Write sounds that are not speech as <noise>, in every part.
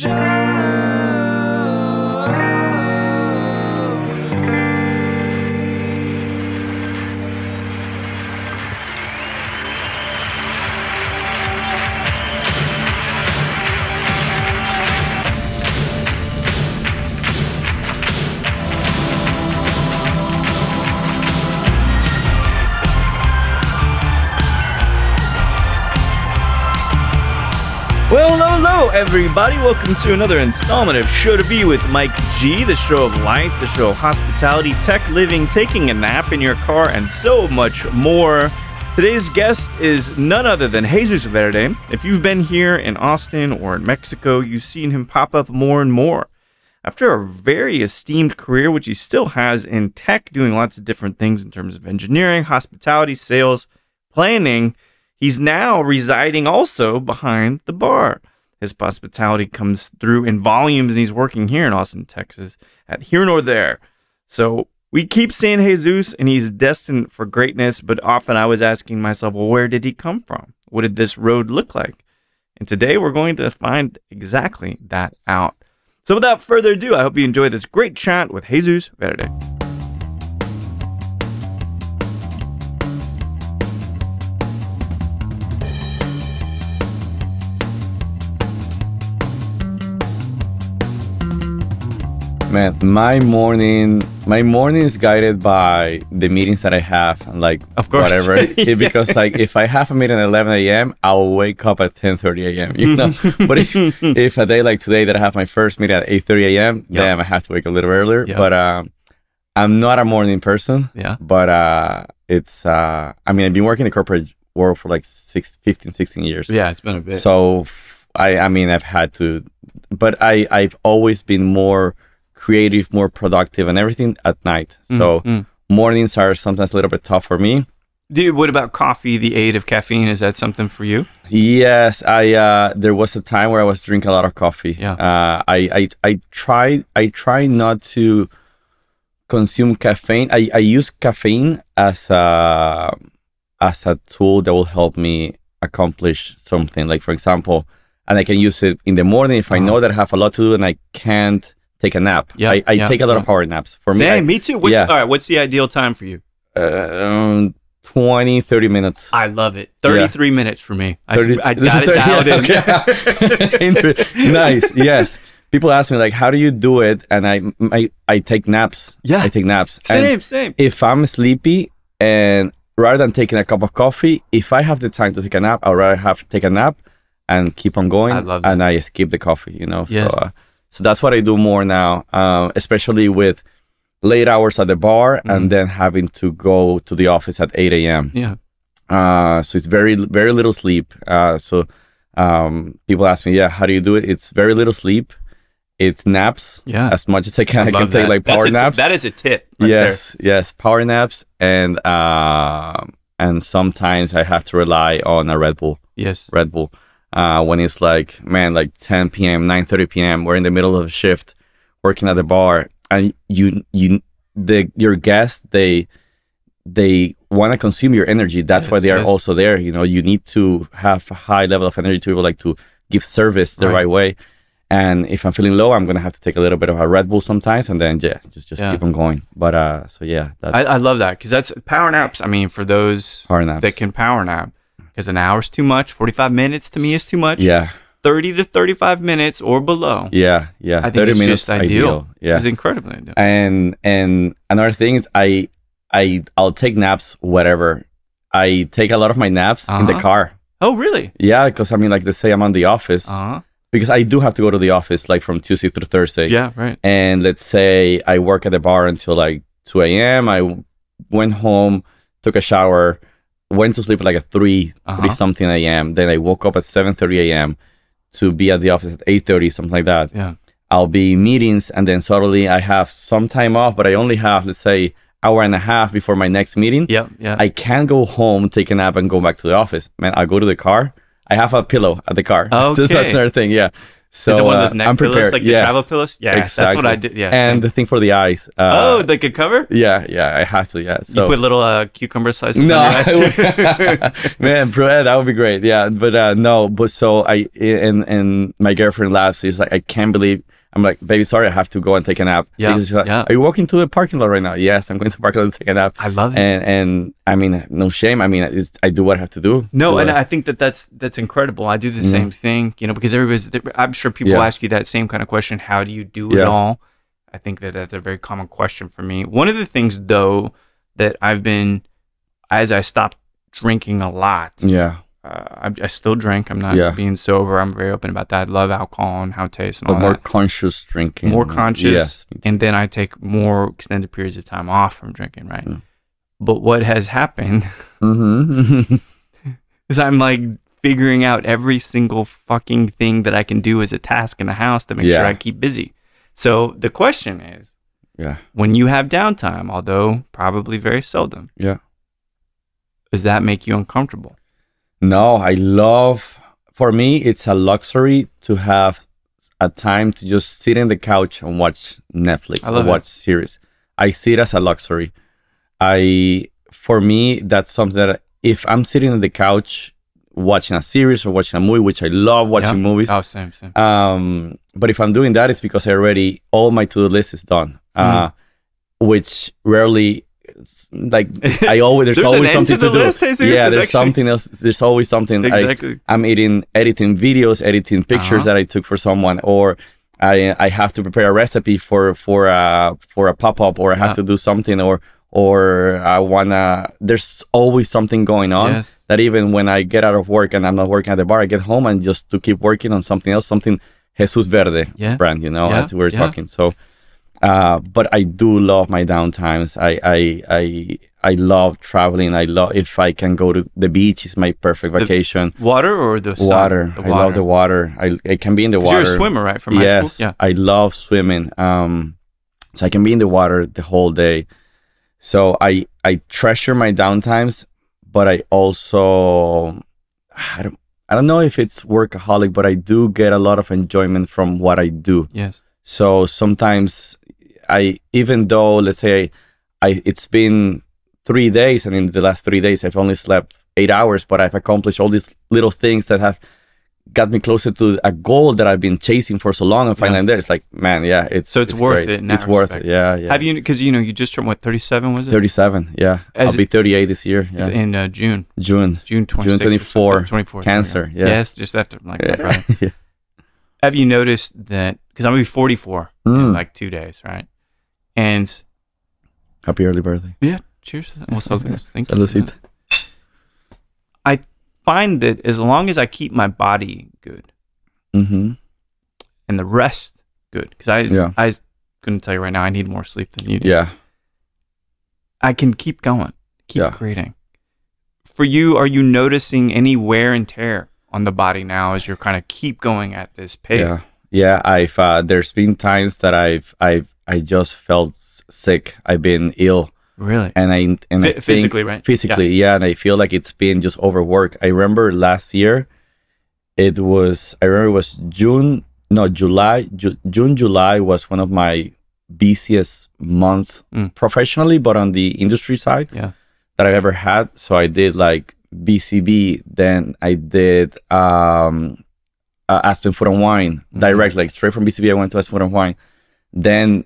Well, everybody. Welcome to another installment of Show to Be with Mike G, the show of life, the show of hospitality, tech living, taking a nap in your car, and so much more. Today's guest is none other than Jesus Verde. If you've been here in Austin or in Mexico, you've seen him pop up more and more. After a very esteemed career, which he still has in tech, doing lots of different things in terms of engineering, hospitality, sales, planning, He's now residing also behind the bar. His hospitality comes through in volumes, and he's working here in Austin, Texas, at Here Nor There. So we keep saying Jesus, and he's destined for greatness. But often I was asking myself, well, where did he come from? What did this road look like? And today we're going to find exactly that out. So without further ado, I hope you enjoy this great chat with Jesus Verde. Man, my morning, my morning is guided by the meetings that I have, and like Of course. whatever. <laughs> It- because like if I have a meeting at 11 a.m., I'll wake up at 10:30 a.m. You know, <laughs> but if, if a day like today that I have my first meeting at 8:30 a.m., Yeah. then I have to wake up a little earlier. Yeah. But um, I'm not a morning person. Yeah. But uh, it's uh, I mean, I've been working in the corporate world for like six, 15, 16 years. Yeah, it's been a bit. So I I mean I've had to but I I've always been more creative, more productive and everything at night. So Mm. mornings are sometimes a little bit tough for me. Dude, what about coffee? The aid of caffeine is that something for you? Yes, I uh there was a time where I was drinking a lot of coffee. Yeah. Uh I I I try I try not to consume caffeine. I, I use caffeine as a as a tool that will help me accomplish something. Like for example, and I can use it in the morning if I Uh-huh. know that I have a lot to do and I can't take a nap. Yeah, I, I yeah, take a lot yeah. of power naps. For me, Same, I, me too. What's, yeah. All right, what's the ideal time for you? uh, um, 20, 30 minutes. I love it. 33 minutes for me. I, 30 I <laughs> got it dialed in. okay. <laughs> Nice. Yes. People ask me like, how do you do it? And I, I, I take naps. Yeah. I take naps. And Same, same. if I'm sleepy and rather than taking a cup of coffee, if I have the time to take a nap, I'd rather have to take a nap and keep on going. I love that. And I skip the coffee, you know? Yes. So, uh, so that's what I do more now, uh, especially with late hours at the bar Mm-hmm. and then having to go to the office at 8 a.m. Yeah. Uh, so it's very very little sleep. Uh, so um, people ask me, yeah, how do you do it? It's very little sleep. It's naps. Yeah. As much as I can. I, can love take like power a t- naps. That is a tip. Right yes, yes, power naps, and uh, and sometimes I have to rely on a Red Bull. Yes. Red Bull. Uh, when it's like man, like 10 p.m., 9:30 p.m. We're in the middle of a shift, working at the bar, and you you the your guests they they want to consume your energy. That's why they are yes. also there. You know, you need to have a high level of energy to be able like to give service the Right. right, way. And if I'm feeling low, I'm gonna have to take a little bit of a Red Bull sometimes, and then yeah, just just Yeah. keep on going. But uh, so yeah, that's I, I love that because that's power naps. I mean, for those power naps. that can power nap, because an hour's too much. 45 minutes to me is too much. yeah, 30 to 35 minutes or below. yeah, yeah. I think Thirty it's minutes just ideal. Yeah, It's incredibly ideal. and and another thing is I I I'll take naps whatever. I take a lot of my naps in the Uh-huh. car. Oh, really? Yeah, because I mean, like, let's say I'm on the office Uh huh. because I do have to go to the office like from Tuesday through Thursday. Yeah, right. And let's say I work at the bar until like 2 a.m. I went home, took a shower, went to sleep at like a 3 Uh-huh. 3 something a.m. Then I woke up at 7:30 a.m. to be at the office at 8:30, something like that. Yeah. I'll be meetings and then suddenly I have some time off, but I only have let's say hour and a half before my next meeting. Yeah, Yeah. I can't go home, take a nap, and go back to the office. Man, I go to the car. I have a pillow at the car. <laughs> Okay. that's another thing. Yeah. So Is it one of uh, those neck I'm pillows, prepared. like the travel pillows? Yeah, that's what I exactly. did. Yeah. and same. the thing for the eyes. Uh, oh, like a cover? yeah, yeah, I have to. Yeah. So you put little uh, cucumber slices no, on your eyes. <laughs> <laughs> man, bro, that would be great. Yeah, but uh, no, but so I and and my girlfriend laughs. She's like, I can't believe. I'm like, baby, sorry, I have to go and take a nap. Yeah, like, yeah. Are you walking to the parking lot right now? Yes, I'm going to the parking lot to take a nap. I love it. And and I mean, no shame. I mean, I do what I have to do. No, So, and uh, I think that that's that's incredible. I do the same thing, you know, because everybody's. I'm sure people Yeah. ask you that same kind of question. How do you do it Yeah. all? I think that that's a very common question for me. One of the things, though, that I've been, as I stopped drinking a lot, yeah, uh, I, I still drink. I'm not Yeah. being sober. I'm very open about that. I love alcohol and how it tastes and but all more that. conscious drinking. More conscious, Yes. and then I take more extended periods of time off from drinking. Right. Mm. But what has happened Mhm. <laughs> is I'm like figuring out every single fucking thing that I can do as a task in the house to make sure I keep busy. So the question is, yeah, when you have downtime, although probably very seldom, yeah. does that make you uncomfortable? No, I love. For me, it's a luxury to have a time to just sit in the couch and watch Netflix or love it. watch series. I see it as a luxury. I, for me, that's something that if I'm sitting on the couch watching a series or watching a movie, which I love watching Yeah. movies. Oh, same, same. Um, but if I'm doing that, it's because I already all my to-do list is done. Uh, Mm. which rarely, like I <laughs> always there's, There's always something to the do. list, yeah, There's actually- something else. There's always something. Exactly. I'm eating, editing videos, editing pictures Uh-huh. that I took for someone, or I I have to prepare a recipe for for a for a pop up, or I have Yeah. to do something, or or I wanna. There's always something going on Yes. that even when I get out of work and I'm not working at the bar, I get home and just to keep working on something else, something Jesus Verde Yeah. brand, you know, Yeah. as we were talking. So, uh, but I do love my downtimes. I, I, I, I love traveling. I love if I can go to the beach. is my perfect vacation. Water or the sun? water. The I love the water. I, I can be in the water. You're a swimmer, right? From high yes, school? Yeah. I love swimming. Um, so I can be in the water the whole day. So I I treasure my downtimes, but I also I don't I don't know if it's workaholic, but I do get a lot of enjoyment from what I do. Yes. So sometimes I even though let's say I it's been three days and in the last three days I've only slept eight hours, but I've accomplished all these little things that have got me closer to a goal that I've been chasing for so long and finally Yeah. I'm there. It's like, man, yeah, it's So it's worth great. it It's worth respect. it. Yeah, yeah. Have you, because, you know, you just turned, what, 37 was it? 37, yeah. As I'll be 38 this year. Yeah. In uh, June. June. June 26th. 24, 24. Cancer, yes. Yes, just after, like, <laughs> brother. yeah. Have you noticed that, because I'm going to be 44 in Mm. like two days, right? And, Happy early birthday. yeah, cheers. Well, salud. Thank you. I find that as long as I keep my body good Mm-hmm. and the rest good, because I, Yeah. I couldn't tell you right now, I need more sleep than you do. Yeah. I can keep going, keep Yeah. creating. For you, are you noticing any wear and tear on the body now as you're kind of keep going at this pace? Yeah. Yeah. I've uh, there's been times that I've I've I just felt sick. I've been ill. Really? and I and I Phy- think- physically, right? Physically, yeah. and I feel like it's been just overwork. I remember last year, it was I remember it was June, no July, Ju- June July was one of my busiest months Mm. professionally, but on the industry side Yeah. that I've ever had. So I did like BCB, then I did um, uh, Aspen Food and Wine Mhm. direct, like straight from BCB. I went to Aspen Food and Wine. Then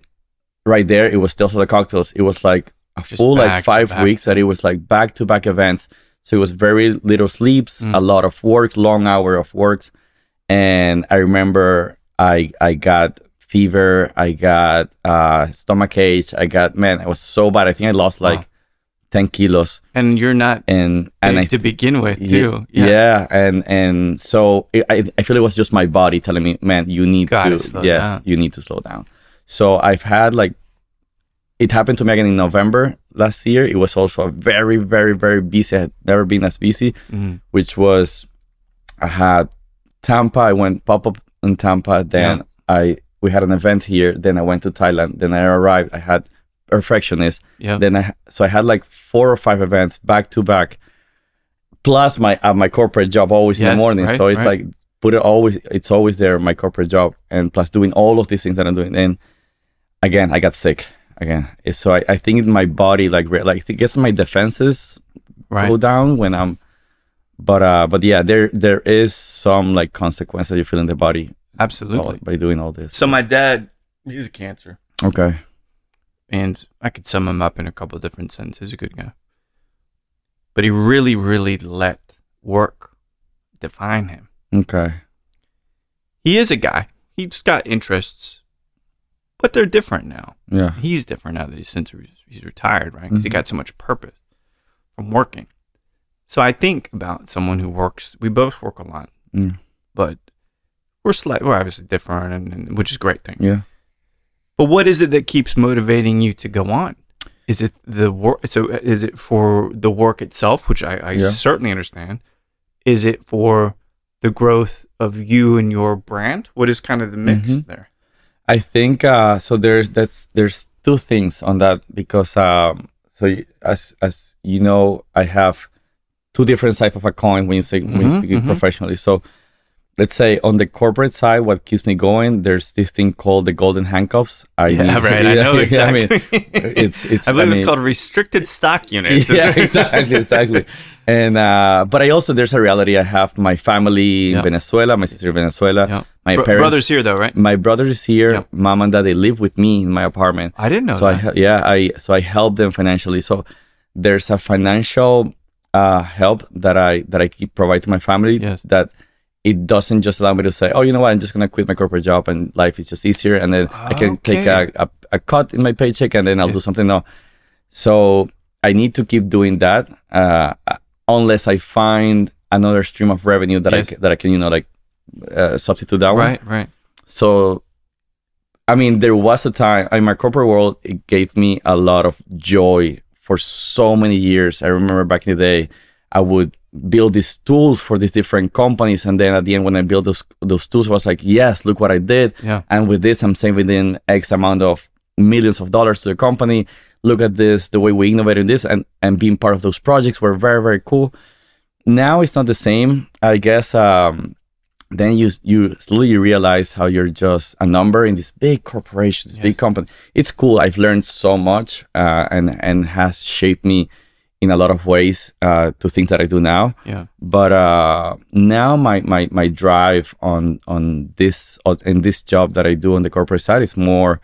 right there, it was still the cocktails. It was like a Just full like five weeks that it was like back to back events. So it was very little sleeps, Mm. a lot of work, long hour of works. And I remember I I got fever, I got uh stomach ache, I got man, I was so bad. I think I lost like Wow. 10 kilos And you're not and and I to begin with, too. Yeah. and and so it, I I feel it was just my body telling me, man, you need Gotta to yes, down." you need to slow down. So I've had like it happened to me again in November last year. It was also a very very very busy. I had never been as busy, Mhm. which was I had Tampa. I went pop up in Tampa. Then I we had an event here. Then I went to Thailand. Then I arrived. I had perfectionist. Yeah. Then I so I had like four or five events back to back, plus my uh, my corporate job always in the morning. right, so it's right. like put it always it's always there my corporate job and plus doing all of these things that i'm doing and again i got sick again so i, I think my body like re- like i guess my defenses Right. go down when i'm but uh but yeah there there is some like consequence that you feel in the body Absolutely. by doing all this So my dad, he's a cancer, okay and I could sum him up in a couple of different sentences. He's a good guy, but he really, really let work define him. okay He is a guy. He's got interests, but they're different now. yeah He's different now that he's since he's, he's retired, right? Because he Mhm. got so much purpose from working. So I think about someone who works. We both work a lot, Mm. but we're slight. We're obviously different, and, and which is a great thing. yeah But what is it that keeps motivating you to go on? Is it the work? So is it for the work itself, which I, I Yeah. certainly understand? Is it for the growth of you and your brand? What is kind of the mix Mhm. there? I think uh, so. There's that's there's two things on that because um, so as as you know, I have two different sides of a coin when you say when you Mhm, speak mhm. professionally. So let's say on the corporate side, what keeps me going, there's this thing called the golden handcuffs. I yeah, need- right. I <laughs> know exactly. I mean, it's it's I believe it's mean- called restricted stock <laughs> units. yeah, exactly, exactly. And uh, but I also there's a reality. I have my family in Yeah. Venezuela, my sister in Venezuela, Yeah. my Bro- parents. brothers here, though, right? My brother is here. Yeah. Mom and dad they live with me in my apartment. I didn't know so that. he- yeah I so I help them financially. So there's a financial uh, help that I that I keep provide to my family Yes. that it doesn't just allow me to say, oh, you know what, I'm just gonna quit my corporate job and life is just easier, and then I can take a, a, a cut in my paycheck and then I'll do something. No, so I need to keep doing that uh, unless I find another stream of revenue that Yes. I that I can you know like uh, substitute that one. right, right. So, I mean, there was a time in my corporate world, it gave me a lot of joy for so many years. I remember back in the day, I would build these tools for these different companies. And then at the end, when I built those, those tools, I was like, yes, look what I did. Yeah. And with this, I'm saving in X amount of millions of dollars to the company. Look at this, the way we innovated in this and, and being part of those projects were very, very cool. Now it's not the same. I guess um, then you you slowly realize how you're just a number in this big corporation, this big company. It's cool. I've learned so much uh, and and has shaped me in a lot of ways uh, to things that I do now. Yeah. But uh, now my, my my drive on on this on, in this job that I do on the corporate side is more.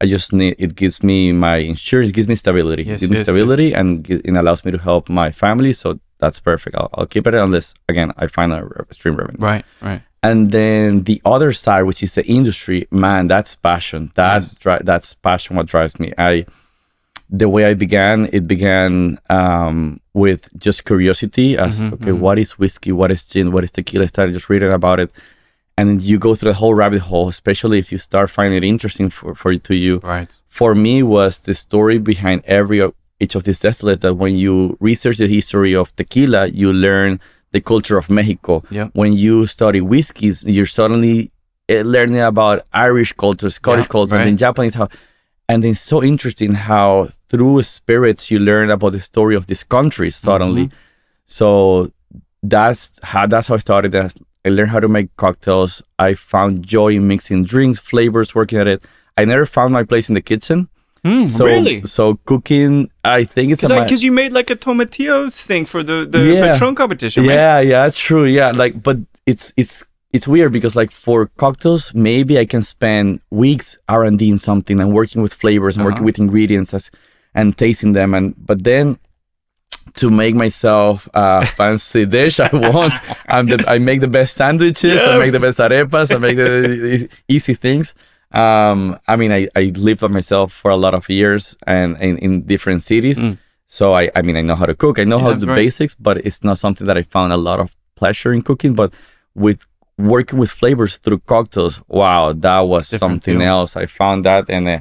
I just need it gives me my insurance, gives me stability, Yes, it gives me yes, stability, and it allows me to help my family. So that's perfect. I'll, I'll keep it unless again I find a stream revenue. Right, right. And then the other side, which is the industry, man, that's passion. That Yes. dri- that's passion. What drives me. I the way I began, it began um, with just curiosity. As Mhm, okay, mhm. what is whiskey? What is gin? What is tequila? I started just reading about it, and you go through the whole rabbit hole. Especially if you start finding it interesting for for to you Right. for me was the story behind every each of these distillates that when you research the history of tequila you learn the culture of mexico Yeah. when you study whiskeys you're suddenly eh, learning about irish culture scottish Yeah, culture and then japanese how and it's so interesting how through spirits you learn about the story of this country suddenly Mm-hmm. so that's how that's how i started i learned how to make cocktails i found joy in mixing drinks flavors working at it i never found my place in the kitchen Mm, so, really? So cooking, I think it's Because you made like a tomatillo thing for the, the Yeah. Patron competition, right? yeah, yeah, that's true. Yeah, like, but it's it's it's weird because like for cocktails, maybe I can spend weeks R and D in something and working with flavors and working Uh-huh. with ingredients as, and tasting them, and but then to make myself a <laughs> fancy dish, I want I'm the, I make the best sandwiches, I make the best arepas, I make the easy things. Um, I mean, I, I lived by myself for a lot of years and in, in different cities. Mm. So I, I mean, I know how to cook. I know how Yeah, to do right. basics, but it's not something that I found a lot of pleasure in cooking. But with working with flavors through cocktails, wow, that was Different something else. I found that, and uh,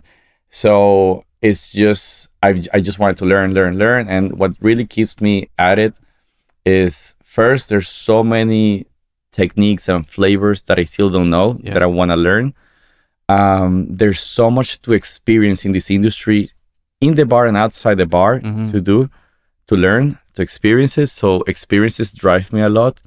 so it's just I, I just wanted to learn, learn, learn. And what really keeps me at it is first, there's so many techniques and flavors that I still don't know Yes. that I want to learn. Um, there's so much to experience in this industry, in the bar and outside the bar, Mhm. to do, to learn, to experiences. So experiences drive me a lot.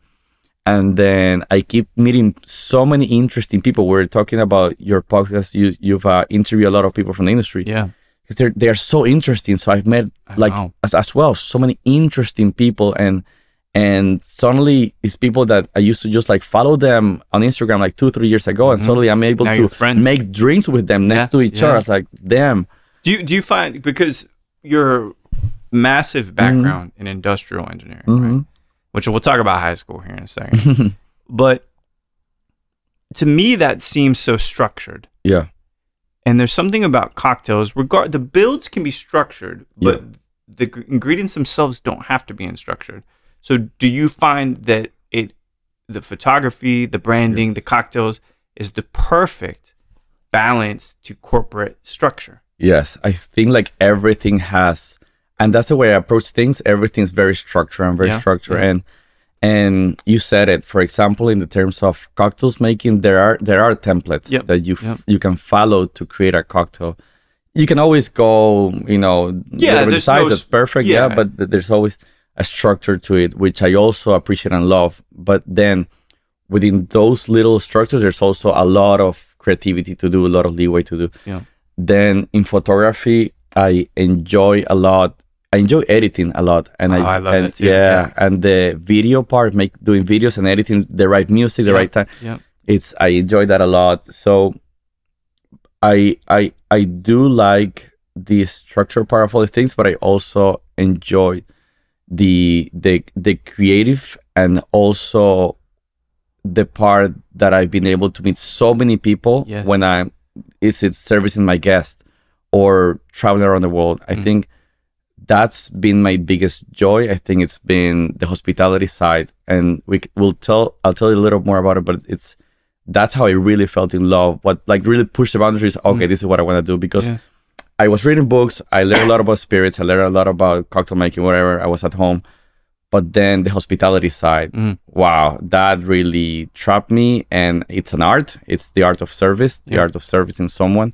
And then I keep meeting so many interesting people. We're talking about your podcast. You you've uh, interviewed a lot of people from the industry. Yeah. because they're they're so interesting. So I've met like as, as well so many interesting people and and suddenly it's people that I used to just like follow them on Instagram like two three years ago, and Mhm. suddenly I'm able Now to make drinks with them next Yeah, to each yeah. other. It's like damn, Do you do you find because your massive background in industrial engineering, right? Which we'll talk about high school here in a second. <laughs> but to me that seems so structured. yeah, And there's something about cocktails regard the builds can be structured, but the g- ingredients themselves don't have to be unstructured. So do you find that it the photography, the branding, Yes. the cocktails is the perfect balance to corporate structure? yes. I think like everything has, and that's the way I approach things. Everything's very structured and very Yeah, structured, yeah. and and you said it. For example, in the terms of cocktails making, there are there are templates Yep, that you f- yep. you can follow to create a cocktail. You can always go, you know, Yeah, whatever there's decides no that's perfect. Yeah. yeah. but there's always a structure to it, which I also appreciate and love. But then within those little structures, there's also a lot of creativity to do, a lot of leeway to do. Yeah. Then in photography, I enjoy a lot. I enjoy editing a lot, and Oh, I, I love and too, yeah, yeah. and the video part, make doing videos and editing the right music, the Yeah. right time. Yeah. It's I enjoy that a lot. So I I I do like the structure part of all the things, but I also enjoy the the the creative and also the part that I've been able to meet so many people Yes. when I'm is it servicing my guest or traveling around the world. I Mm. think that's been my biggest joy. I think it's been the hospitality side, and we will tell. I'll tell you a little more about it, but it's that's how I really felt in love. What like really pushed the boundaries. Okay, this is what I want to do because Yeah. I was reading books. I learned a lot about spirits. I learned a lot about cocktail making, whatever. I was at home, but then the hospitality side. Mm. Wow, that really trapped me. And it's an art. It's the art of service, the Yeah. art of servicing someone.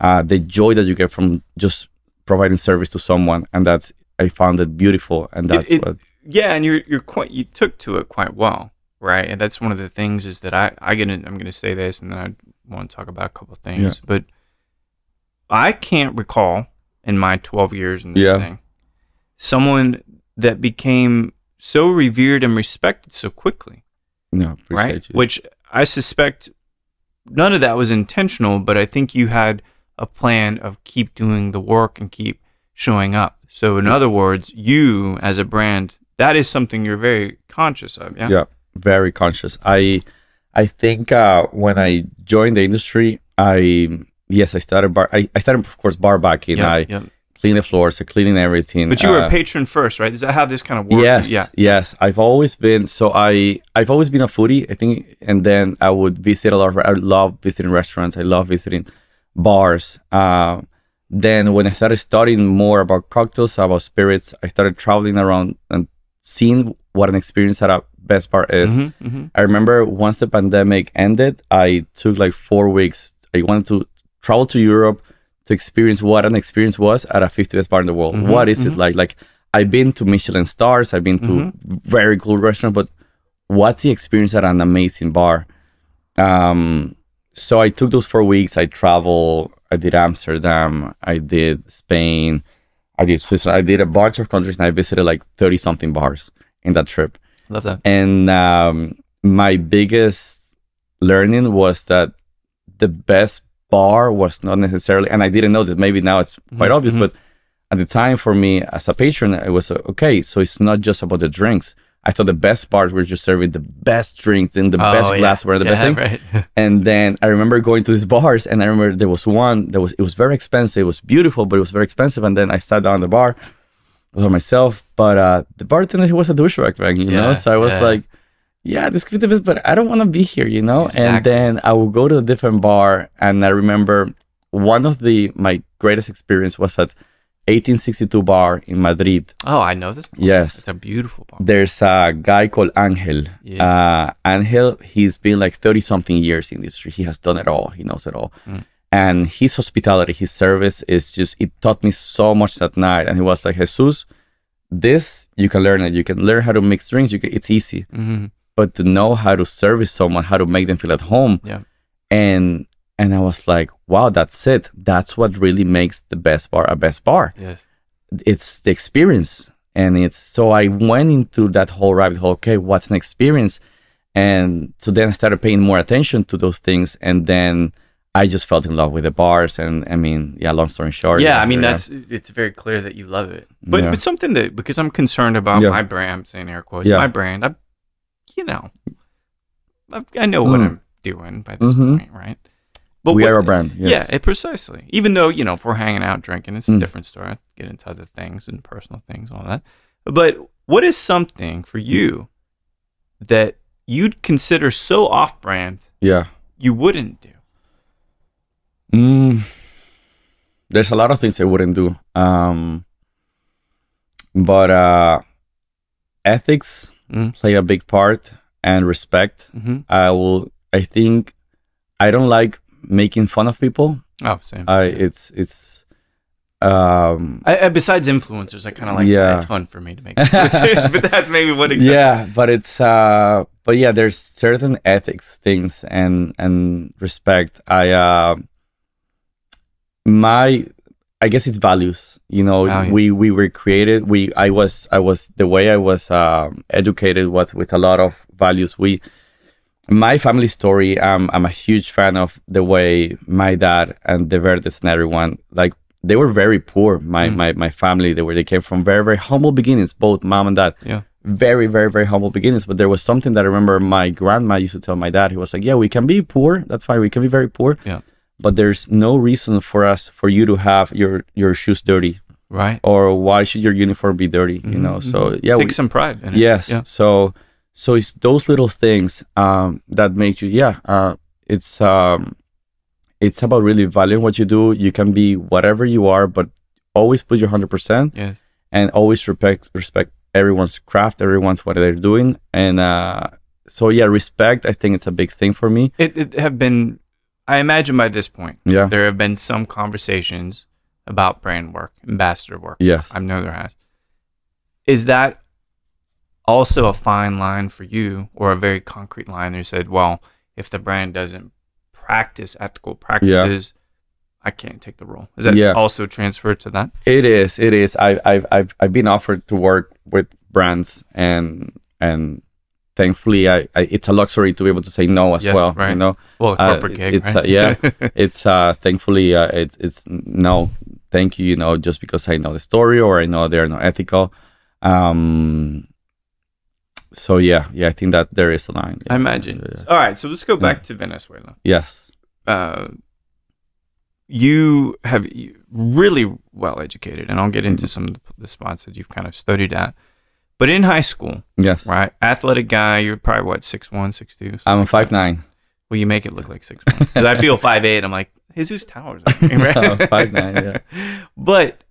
Uh, the joy that you get from just providing service to someone, and that's I found it beautiful, and that's it- what. Yeah, and you're you're quite you took to it quite well, right? And that's one of the things is that I I gonna I'm gonna say this, and then I want to talk about a couple of things, Yeah. but I can't recall in my 12 years in this Yeah. thing someone that became so revered and respected so quickly, No, appreciate right? you. Which I suspect none of that was intentional, but I think you had a plan of keep doing the work and keep showing up. So in other words, you as a brand, that is something you're very conscious of. Yeah. yeah very conscious i i think uh when i joined the industry i yes i started bar i, I started of course bar backing Yeah, i yeah. clean the floors i cleaning everything But you were uh, a patron first, right? Is that how this kind of works? yes Yeah. yes i've always been so i i've always been a foodie i think and then i would visit a lot of i love visiting restaurants i love visiting bars uh then when i started studying more about cocktails about spirits i started traveling around and seeing what an experience at a best bar is Mhm, mhm. I remember once the pandemic ended, I took like four weeks. I wanted to travel to Europe to experience what an experience was at a 50 best bar in the world. Mhm, What is it mhm. like? Like I've been to Michelin stars, I've been to Mhm. very cool restaurants, but what's the experience at an amazing bar? Um, so I took those four weeks. I traveled. I did Amsterdam. I did Spain. I did Switzerland. I did a bunch of countries, and I visited like 30 something bars in that trip. Love that. And um, my biggest learning was that the best bar was not necessarily, and I didn't know that. Maybe now it's quite Mhm, obvious, but at the time for me as a patron, it was uh, okay. So it's not just about the drinks. I thought the best bars were just serving the best drinks in the best Oh, yeah. glassware, the best thing. <laughs> right. And then I remember going to these bars, and I remember there was one that was it was very expensive. It was beautiful, but it was very expensive. And then I sat down at the bar by myself, but uh, the bartender he was a douchebag, man, you know. So I was yeah. like, yeah, this could be the best, but I don't want to be here, you know. And then I would go to a different bar, and I remember one of the my greatest experience was at 1862 bar in Madrid. oh, I know this. Yes, It's a beautiful bar. there's a guy called Angel. Yes. Uh, Angel, he's been like 30 something years in the industry. He has done it all. He knows it all. Mm. And his hospitality, his service is just, it taught me so much that night. And he was like, Jesus, this, you can learn it. You can learn how to mix drinks. You can, it's easy. hmm but to know how to service someone, how to make them feel at home. Yeah. And and I was like, wow, that's it. That's what really makes the best bar a best bar. Yes. It's the experience. And it's so I went into that whole rabbit hole, okay, what's an experience? And so then I started paying more attention to those things. And then I just felt in love with the bars. And I mean, yeah, long story short. Yeah, I mean that's it's very clear that you love it. But Yeah. but something that because I'm concerned about Yeah. my brand, I'm saying air quotes, Yeah. my brand. I, you know, I've, I know what Mm. I'm doing by this Mhm. point, right? But we what- are a brand. Yes. Yeah, it, precisely. Even though you know, if we're hanging out drinking, it's a Mm. different story. I get into other things and personal things, all that. But what is something for you that you'd consider so off-brand Yeah. you wouldn't do? Mm, there's a lot of things I wouldn't do. Um, but uh, ethics Mm. play a big part and respect. Mm-hmm. I will. I think I don't like making fun of people. Oh, same. I it's it's um I, I, besides influencers, I kind of like Yeah. that. It's fun for me to make, <laughs> but that's maybe one exception. yeah, but it's uh but yeah, there's certain ethics things and and respect. I uh my I guess it's values. You know, Values. we we were created. We I was I was the way I was um, educated was with a lot of values. We my family story. Um, I'm a huge fan of the way my dad and the Verdes and everyone like they were very poor. My Mm. my my family they were they came from very very humble beginnings. Both mom and dad Yeah. very, very, very humble beginnings. But there was something that I remember my grandma used to tell my dad. He was like, "Yeah, we can be poor. That's why We can be very poor. Yeah. But there's no reason for us for you to have your your shoes dirty, Right. or why should your uniform be dirty? You Mhm, know. So mhm. yeah, Take we, some pride in it. yes. Yeah. So so it's those little things um, that make you yeah. Uh, it's um, it's about really valuing what you do. You can be whatever you are, but always put your hundred percent Yes. and always respect respect everyone's craft, everyone's what they're doing, and uh, so yeah, respect. I think it's a big thing for me. It, it have been. I imagine by this point Yeah. there have been some conversations about brand work, ambassador work. Yes. I know there has. Is that also a fine line for you, or a very concrete line? You said, well, if the brand doesn't practice ethical practices, I can't take the role. Is that Yeah. also transferred to that? It is. It is. I, I've I've I've been offered to work with brands, and and thankfully, I, I it's a luxury to be able to say no as Yes, well. right. You know, Well, a Uh, corporate gig, it's, right? uh, yeah. <laughs> it's uh thankfully uh, it's it's no thank you. You know, just because I know the story or I know they're not ethical. Um. So yeah, yeah, I think that there is a line. I imagine. Yeah. All right, so let's go back to Venezuela. Yes. uh, you have really well educated, and I'll get into some of the, spots that you've kind of studied at. But in high school, Yes. right, athletic guy, you're probably what six one, six two. I'm five nine. Well, you make it look like six one <laughs> because I feel five eight. I'm like Jesus Towers, <laughs> right? No, 5'9", yeah. <laughs> But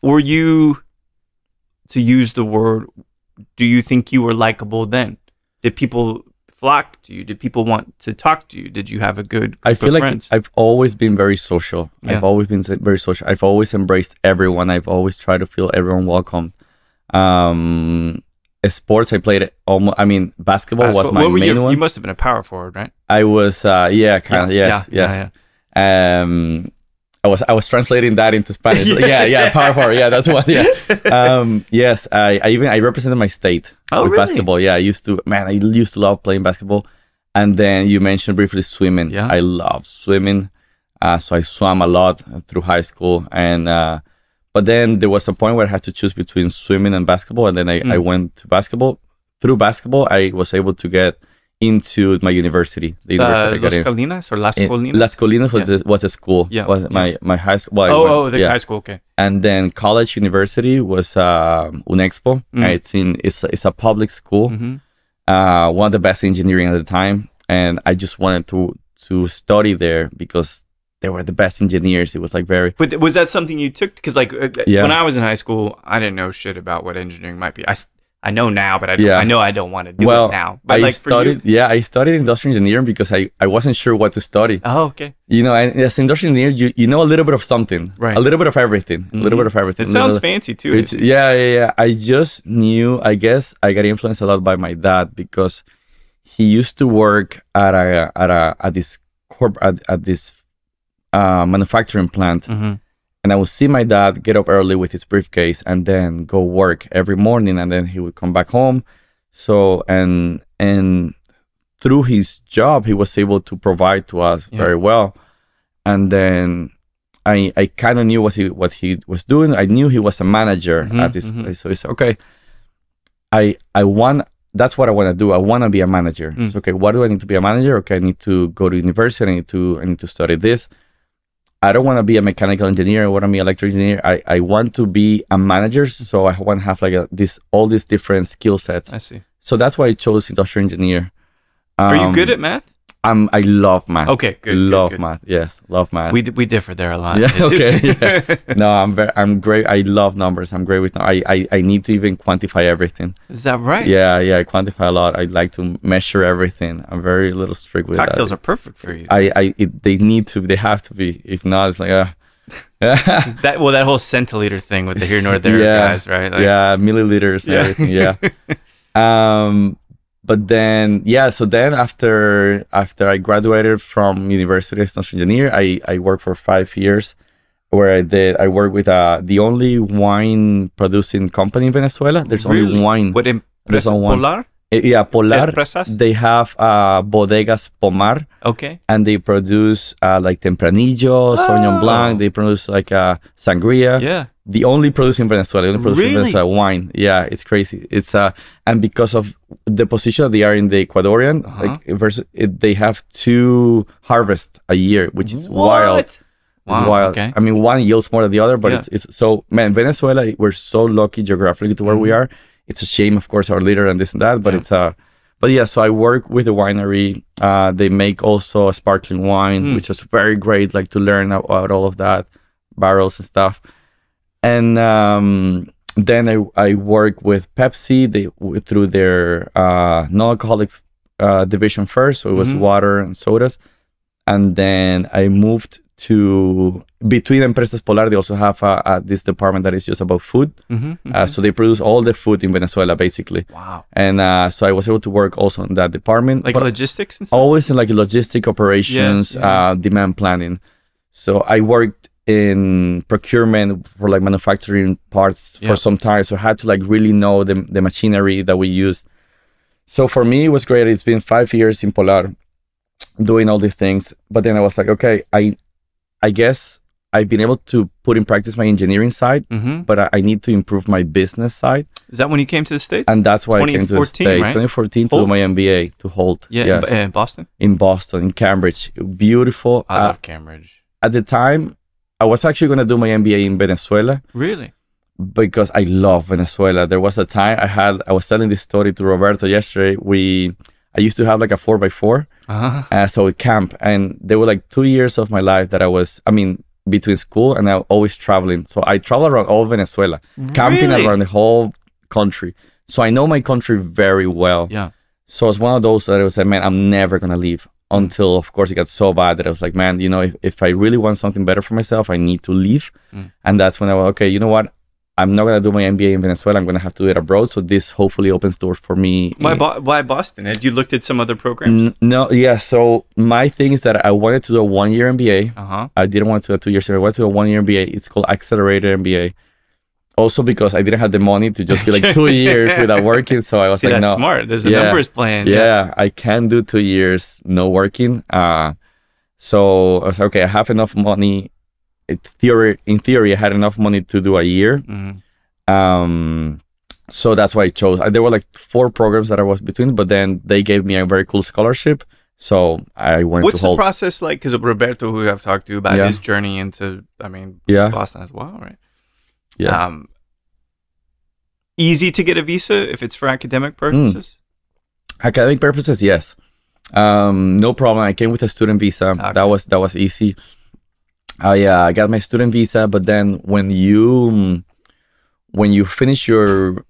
were you to use the word? Do you think you were likable then? Did people flock to you? Did people want to talk to you? Did you have a good? I feel of like friends? I've always been very social. Yeah. I've always been very social. I've always embraced everyone. I've always tried to feel everyone welcome. Um, sports I played almost. I mean, basketball, was my what main you, one. You must have been a power forward, right? I was, uh, yeah, kind of, Yeah, yes, yeah, yes. Um, I was, I was translating that into Spanish. <laughs> Yeah. yeah, yeah, power forward. Yeah, that's what. Yeah. <laughs> Um, yes, I, I even I represented my state Oh, with really? basketball. Yeah, I used to. Man, I used to love playing basketball. And then you mentioned briefly swimming. Yeah. I love swimming. Uh, so I swam a lot through high school, and uh, but then there was a point where I had to choose between swimming and basketball, and then I, I Mm. went to basketball. Through basketball, I was able to get into my university. The Uh, university I got Los in. Colinas or Las Colinas? Las Colinas was Yeah. the, was a school. Yeah, was my my high school. well, oh, went- oh, the yeah. high school. Okay. And then college university was um, Unexpo. Mm. Uh, It's in it's a- it's a public school. hmm Uh, one of the best engineering at the time, and I just wanted to to study there because they were the best engineers. It was like very But was that something you took? Because like uh, Yeah. when I was in high school, I didn't know shit about what engineering might be. I, I know now, but I don't, Yeah. I know I don't want to do well. it now. But I like for studied. Yeah, I studied industrial engineering because I I wasn't sure what to study. oh okay, You know, and as industrial engineer, you you know a little bit of something, Right. A little bit of everything, a little bit of everything. it sounds fancy too. It's, yeah, yeah, yeah. I just knew. I guess I got influenced a lot by my dad because he used to work at a at a at this corp at, at this uh, manufacturing plant, Mm-hmm. And I would see my dad get up early with his briefcase and then go work every morning, and then he would come back home. So and and through his job, he was able to provide to us Yeah. very well, and then. I, I kind of knew what he what he was doing. I knew he was a manager Mhm, at this mhm. place. So he said, "Okay, I I want that's what I want to do. I want to be a manager. Mm. So, okay, what do I need to be a manager? Okay, I need to go to university. I need to I need to study this. I don't want to be a mechanical engineer. I want to be an electrical engineer. I, I want to be a manager. So I want to have like a, this all these different skill sets. I see. So that's why I chose industrial engineer. Are you good Um, at math? I'm I love math. Okay, good. good, love good. math. Yes, love math. We d- we differ there a lot. Yeah, okay, <laughs> no, I'm very I'm great. I love numbers. I'm great with. I I, I need to even quantify everything. Is that right? Yeah, yeah, I quantify a lot. I like to measure everything. I'm very little strict with Cocktails that. are perfect for you. I, I, it, they need to. They have to be. If not, it's like, uh, <laughs> that well, that whole centiliter thing with the here nor there <laughs> Yeah, guys, right? Like, yeah, milliliters, Yeah. everything. Yeah. um, but then, yeah. So then, after after I graduated from University as an engineer, I I worked for five years, where I did. I worked with uh the only wine producing company in Venezuela. There's only Really? wine. What in There's only one. Polar? Eh, yeah, Polar. Empresas? They have uh bodegas Pomar. Okay. and they produce uh, like Tempranillo, Sauvignon Oh. Blanc. They produce like uh, sangria. Yeah. The only produce in Venezuela. The only produce in Venezuela wine. Yeah, it's crazy. It's uh, and because of the position they are in the Ecuadorian, Uh-huh. like versus it, they have two harvests a year, which is wild. What? It's Wow. wild. Okay. I mean, one yields more than the other, but Yeah. it's it's so man. Venezuela, we're so lucky geographically to where we Mhm. are. It's a shame, of course, our leader and this and that, but Yeah. it's a, but yeah. So I work with the winery. Uh, they make also a sparkling wine, Mm. which was very great, like to learn about all of that, barrels and stuff. And um, then I I work with Pepsi. They through their uh, non-alcoholic uh, division first, so it was Mhm. water and sodas, and then I moved to between Empresas Polar. They also have uh, uh, this department that is just about food. Mm-hmm, Uh, so they produce all the food in Venezuela, basically. wow. And uh, so I was able to work also in that department, Like logistics and stuff. always in like logistic operations, yeah. Uh, demand planning. So I worked in procurement for like manufacturing parts Yeah. for some time. So I had to like really know the, the machinery that we use. So for me, it was great. It's been five years in Polar doing all these things. But then I was like, okay, I, I guess I've been able to put in practice my engineering side, Mm-hmm. but I, I need to improve my business side. Is that when you came to the states? And that's why I came to the 2014, States. right? 2014 to do my MBA to Hult. yeah, yes. in, uh, Boston. in Boston, in Cambridge. Beautiful. I Uh, love Cambridge. at the time, I was actually going to do my MBA in Venezuela Really? because I love Venezuela. There was a time I had, I was telling this story to Roberto yesterday. We, I used to have like a four by four, Uh-huh. uh, so at camp, and there were like two years of my life that I was, I mean, between school and I always traveling. So I travel around all Venezuela, camping Really? around the whole country. So I know my country very well. Yeah. So it's one of those that I was like, man, I'm never gonna leave. Until of course it got so bad that I was like, man, you know, if, if I really want something better for myself, I need to leave. Mm. And that's when I was okay, you know what? I'm not gonna do my MBA in Venezuela. I'm gonna have to do it abroad. So this hopefully opens doors for me. Why, Bo- why Boston? Had you looked at some other programs? N- no, yeah. So my thing is that I wanted to do a one year MBA. Uh huh. I didn't want to do a two years. I wanted to do a one year MBA. It's called accelerated MBA. Also because I didn't have the money to just be like two <laughs> years without working. So I was See, like, that's no, smart. There's the Yeah. numbers playing. yeah, I can do two years no working. Uh, so I was like, okay, I have enough money. In theory, in theory, I had enough money to do a year. Mhm. Um, so that's why I chose. uh, There were like four programs that I was between, but then they gave me a very cool scholarship. So I went What's the process like? Because Roberto, who I've talked to about Yeah. his journey into, I mean, Yeah. Boston as well, right? Yeah. Um, easy to get a visa if it's for academic purposes. Academic purposes, yes. Um, no problem. I came with a student visa. Okay. That was that was easy. I uh, I got my student visa, but then when you mm, when you finish your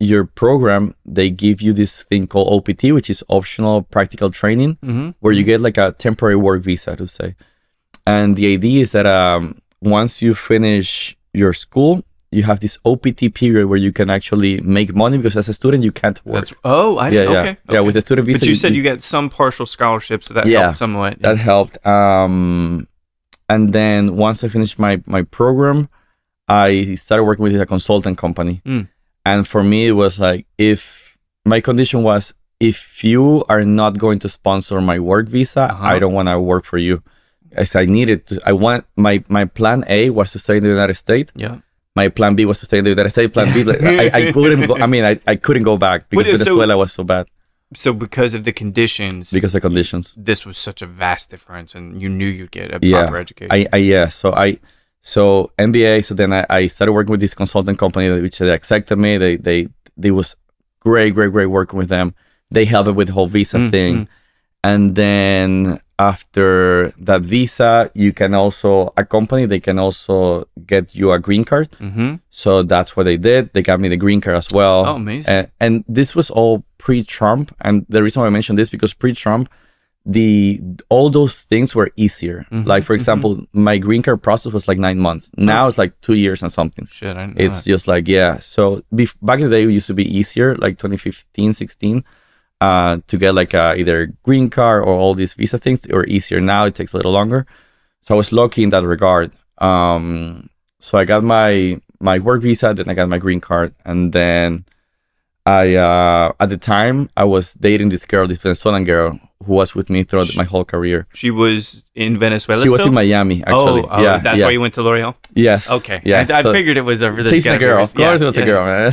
your program, they give you this thing called OPT, which is optional practical training, Mm-hmm. where you get like a temporary work visa to say. And the idea is that um, once you finish your school, you have this OPT period where you can actually make money because as a student you can't work. That's oh, I yeah, yeah, okay, yeah. okay. With the student visa, but you said you get some partial scholarships, so that Yeah. helped somewhat. that helped. Um, and then once I finished my my program, I started working with a consultant company. Mm. And for me, it was like if my condition was if you are not going to sponsor my work visa, Uh-huh. I don't want to work for you. As I needed to, I want my my plan A was to stay in the United States. yeah. My plan B was to stay in the United States. Plan B, like, I, I couldn't go. I mean, I, I couldn't go back because Wait, so- Venezuela was so bad So because of the conditions, because of conditions. this was such a vast difference, and you knew you'd get a Yeah. proper education. I, I yeah. So I so MBA. So then I, I started working with this consulting company, which they accepted me. They they they was great, great, great working with them. They helped with the whole visa Mm, thing, mm. and then after that visa, you can also a company they can also get you a green card. mm-hmm. So that's what they did. They got me the green card as well. Oh, amazing. And, and this was all pre-Trump. And the reason why I mentioned this because pre-Trump, the all those things were easier. Mhm, Like for example, my green card process was like nine months. Now it's like two years and something. Shit, I know It's that. just like yeah. So bef- back in the day, it used to be easier, like 2015, 16, uh, to get like uh, either green card or all these visa things, or easier. Now it takes a little longer. So I was lucky in that regard. Um, so I got my my work visa, then I got my green card, and then I uh, at the time I was dating this girl, this Venezuelan girl, who was with me throughout my whole career. She was in Venezuela. she was in Miami, actually. Oh, oh, yeah, that's yeah. why you went to L'Oreal. Yes. Okay. Yeah. I, I so- figured it was a really Chasing a girl. Of course, it was a girl,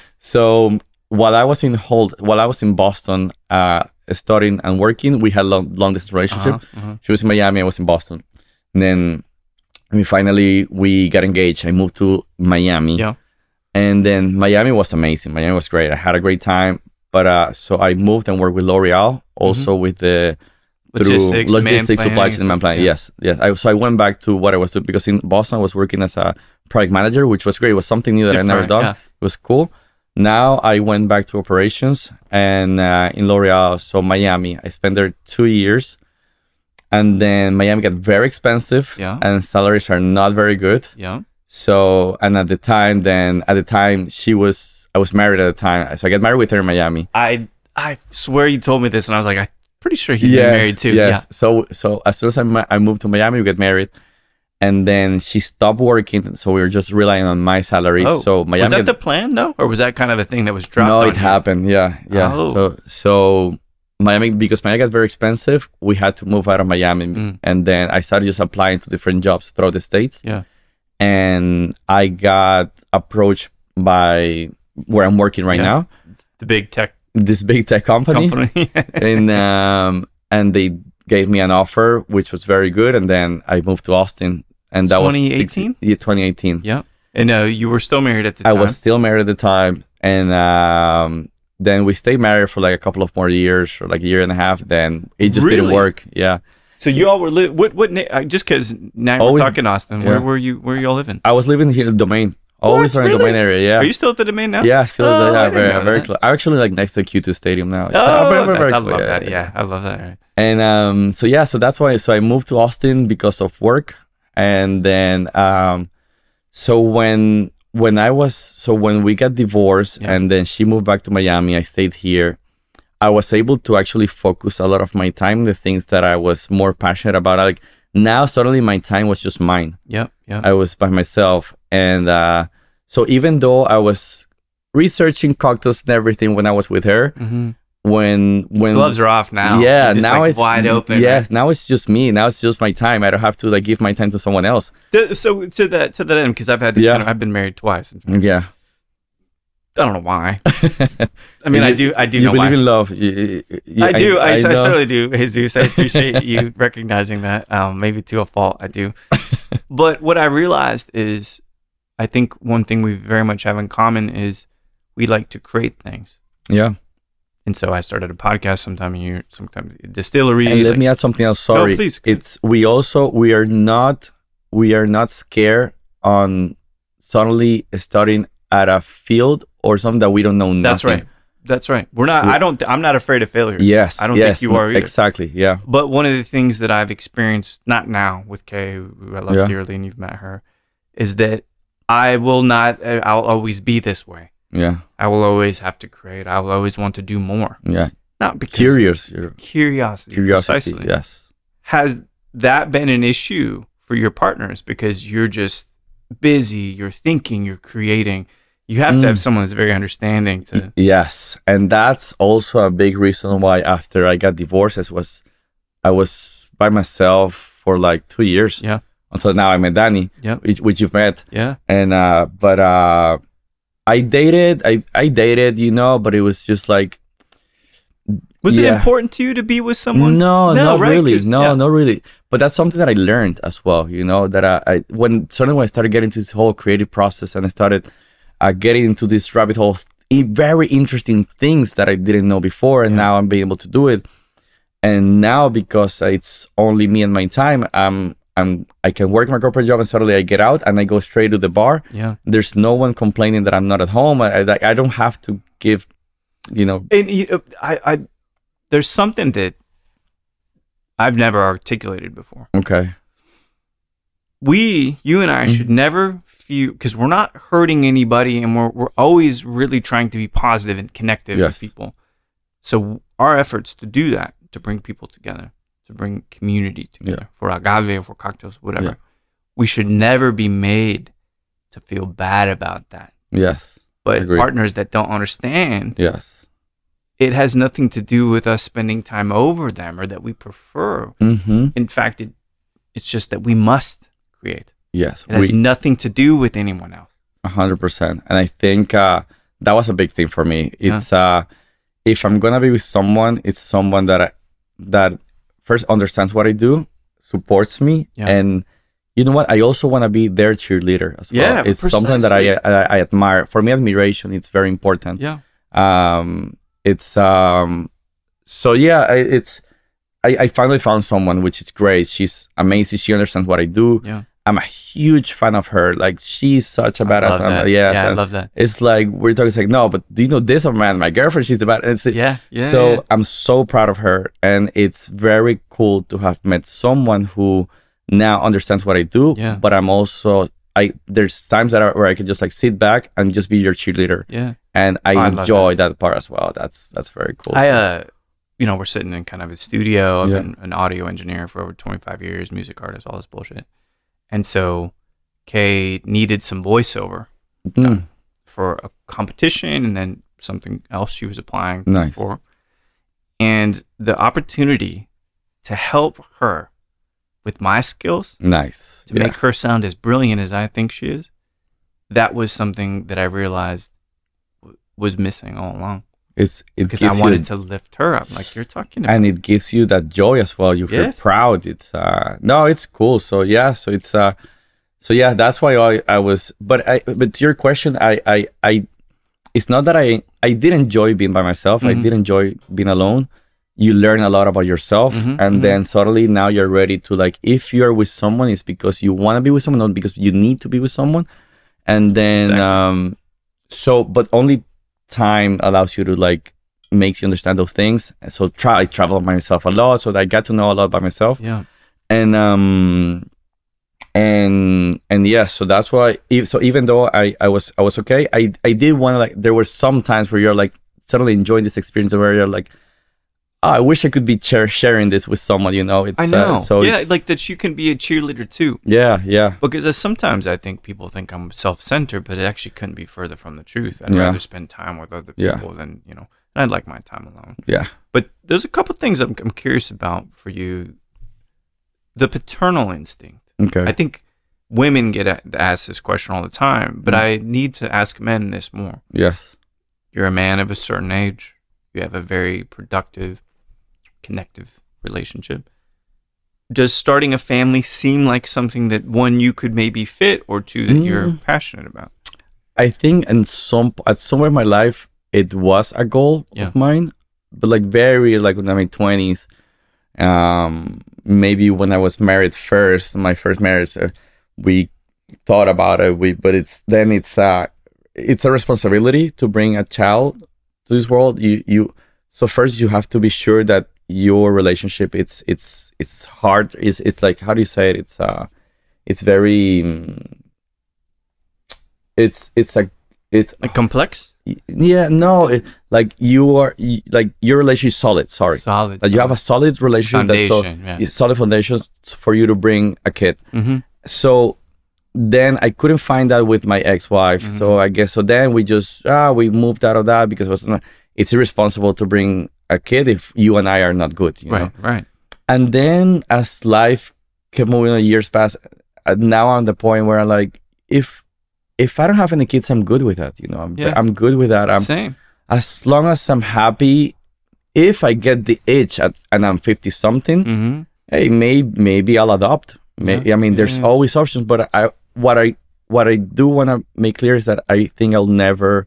<laughs> so while I was in Hult, while I was in Boston, uh, studying and working, we had long, long distance relationship. Uh-huh, uh-huh. She was in Miami, I was in Boston. And then we finally we got engaged. I moved to Miami. Yeah. And then Miami was amazing. Miami was great. I had a great time. But uh, so I moved and worked with L'Oreal, also with the through Mm-hmm. Logistics, logistics, supply planning, chain, demand planning. yeah. Yes, yes. I, so I went back to what I was doing because in Boston I was working as a project manager, which was great. It was something new that I never done. yeah. It was cool. Now I went back to operations and uh, in L'Oreal, so Miami. I spent there two years, and then Miami got very expensive, Yeah. and salaries are not very good. Yeah. So and at the time, then at the time she was I was married at the time, so I got married with her in Miami. I I swear you told me this, and I was like, I'm pretty sure he's been married too. Yes. So so as soon as I, I moved to Miami, we got married, and then she stopped working, so we were just relying on my salary. Oh, so Miami. was that the plan though, or was that kind of a thing that was dropped? no, it you? happened. Yeah, yeah. Oh. So so Miami because Miami got very expensive, we had to move out of Miami, Mm. and then I started just applying to different jobs throughout the states, Yeah. and I got approached by where I'm working right Yeah. now, The big tech this big tech company. company. <laughs> and um and they gave me an offer which was very good and then i moved to austin and that was 2018? yeah 2018 yeah. And uh, you were still married at the i time. I was still married at the time and um then we stayed married for like a couple of more years or like a year and a half then it just didn't work yeah So you all were li- what what na- uh, just because now Always- we're talking Austin. Where were you? Where you all living? i was living here in the domain always What? around the domain area yeah Are you still at the domain now? yeah still Oh, yeah, very, very close i'm actually like next to q2 stadium now It's, Oh, uh, very, very, very I love that. Yeah, I love that. Right. and um so yeah so that's why so i moved to austin because of work and then um so when when i was so when we got divorced Yeah. and then she moved back to miami i stayed here i was able to actually focus a lot of my time the things that i was more passionate about like now suddenly my time was just mine Yeah, yeah. i was by myself and uh so even though i was researching cocktails and everything when i was with her hmm when when Gloves are off now. yeah, now like, it's wide open. Yes, now it's just me. Now it's just my time. I don't have to like give my time to someone else. The- so to that to that end, because I've had this Yeah. kind of, I've been married twice. Yeah. I don't know why. <laughs> I mean, I do. I do you believe why. in love. You- you- you- I do. I, I, know. certainly do, Jesus. I appreciate <laughs> you recognizing that. Um, maybe to a fault, I do. but what I realized is, I think one thing we very much have in common is we like to create things. Yeah. And so I started a podcast sometime year, sometimes a distillery. And let like- me add something else. Sorry. please. It's we also we are not we are not scared on suddenly starting at a field or something that we don't know nothing. That's right. That's right. We're not. I don't. I'm not afraid of failure. Yes. I don't yes, think you are either. Exactly. Yeah. But one of the things that I've experienced, not now with Kay, who I love Yeah. dearly, and you've met her, is that I will not. I'll always be this way. Yeah. I will always have to create. I will always want to do more. Yeah. Not because Curious. Curiosity. curiosity. precisely. Yes. Has that been an issue for your partners because you're just busy, you're thinking, you're creating. You have to have Mm. someone that's very understanding to Yes, and that's also a big reason why after I got divorced, was I was by myself for like two years. Yeah. Until now, I met Danny, Yeah. which, which you've met, Yeah. and uh, but uh, I dated, I I dated, you know, but it was just like Was it important to you to be with someone? No, No, not right? really. No, yeah. not really. But that's something that I learned as well. You know that I, I when suddenly when I started getting into this whole creative process and I started uh, getting into this rabbit hole, very interesting things that I didn't know before, and Yeah. now I'm being able to do it. And now because it's only me and my time, I'm I'm I can work my corporate job and suddenly I get out and I go straight to the bar. Yeah. There's no one complaining that I'm not at home. I I, I don't have to give, you know. And you know, I, I, there's something that I've never articulated before. Okay. We, you and I, Mhm. should never feel because we're not hurting anybody, and we're we're always really trying to be positive and connective Yes. with people. So our efforts to do that, to bring people together, to bring community together for agave, for cocktails, whatever, Yeah. we should never be made to feel bad about that. Yes. But Agreed. partners that don't understand Yes. it has nothing to do with us spending time over them or that we prefer. Mm-hmm. In fact, it it's just that we must create. Yes. It has We- nothing to do with anyone else. A hundred percent. And I think uh, that was a big thing for me. It's uh, if I'm gonna be with someone, it's someone that I, that first understands what I do, supports me, Yeah. and you know what? I also want to be their cheerleader as well. Yeah, it's something that I, I I admire. For me, admiration it's very important. Yeah. Um, it's um, so yeah, I, it's. I, I finally found someone which is great. She's amazing. She understands what I do. Yeah. I'm a huge fan of her. Like she's such a badass. love I'm- that. yes, yeah, I love that. it's like we're talking. It's like no, but do you know this? Oh man, my girlfriend. She's the bad. It's Yeah. Yeah. so yeah. I'm so proud of her, and it's very cool to have met someone who now understands what I do. Yeah. But I'm also I. There's times that I, where I can just like sit back and just be your cheerleader, yeah. and I, I enjoy that. part as well. That's that's very cool. I uh you know, we're sitting in kind of a studio. I've Yeah. been an audio engineer for over 25 years, music artist, all this bullshit. And so Kay needed some voiceover mm, for a competition and then something else she was applying Nice. for. And the opportunity to help her with my skills nice. to yeah. make her sound as brilliant as I think she is, that was something that I realized w- was missing all along it's it because gives I wanted you, to lift her up, like you're talking about. and it gives you that joy as well. You feel Yes. proud. It's uh no, it's cool. So yeah, so it's uh so yeah, that's why I I was. But I but to your question, I I I it's not that I I did enjoy being by myself. I Mhm. did enjoy being alone. You learn a lot about yourself, Mhm, and mhm. then suddenly now you're ready to like. If you're with someone, it's because you want to be with someone, not because you need to be with someone. And then Exactly. um, so but only time allows you to like makes you understand those things. So try I travel myself a lot, so that I got to know a lot by myself yeah. and um and and yeah so that's why so even though i i was i was okay i i did want to like there were some times where you're like suddenly enjoying this experience of where you're like oh, i wish i could be share, sharing this with someone you know it's I know. uh, so yeah, like that you can be a cheerleader too. yeah yeah Because uh, sometimes I think people think I'm self-centered, but it actually couldn't be further from the truth. I'd Yeah. rather spend time with other Yeah. people than you know. And I'd like my time alone. yeah But there's a couple things I'm, I'm curious about for you. The paternal instinct. okay I think women get asked this question all the time, but Mm. I need to ask men this more. yes You're a man of a certain age. You have a very productive, connective relationship. Does starting a family seem like something that one you could maybe fit, or two that you're Mm. passionate about? I think in some at somewhere in my life it was a goal Yeah. of mine, but like very like when I'm in twenties, um, maybe when I was married first, my first marriage, uh, we thought about it. We but it's then it's uh it's a responsibility to bring a child to this world. You you so first you have to be sure that your relationship it's it's it's hard. It's it's like how do you say it? It's uh it's very. mm, it's it's a it's Like complex? yeah no it, like you are like your relationship is solid sorry Solid. like you have a solid relationship that's so Foundation, yeah. it's solid foundations for you to bring a kid Mm-hmm. so then I couldn't find that with my ex-wife. Mm-hmm. So I guess so. Then we just ah we moved out of that because it was not, it's irresponsible to bring a kid if you and I are not good. You know. Right, right. And then as life kept moving, on, years passed. uh, Now I'm the point where I'm like, if if I don't have any kids, I'm good with that. You know, I'm Yeah. I'm good with that. I'm Same. as long as I'm happy. If I get the itch at, and I'm 50 something, Mm-hmm. hey, may, maybe I'll adopt. May, Yeah. I mean, there's Yeah. always options, but I what I what I do want to make clear is that I think I'll never,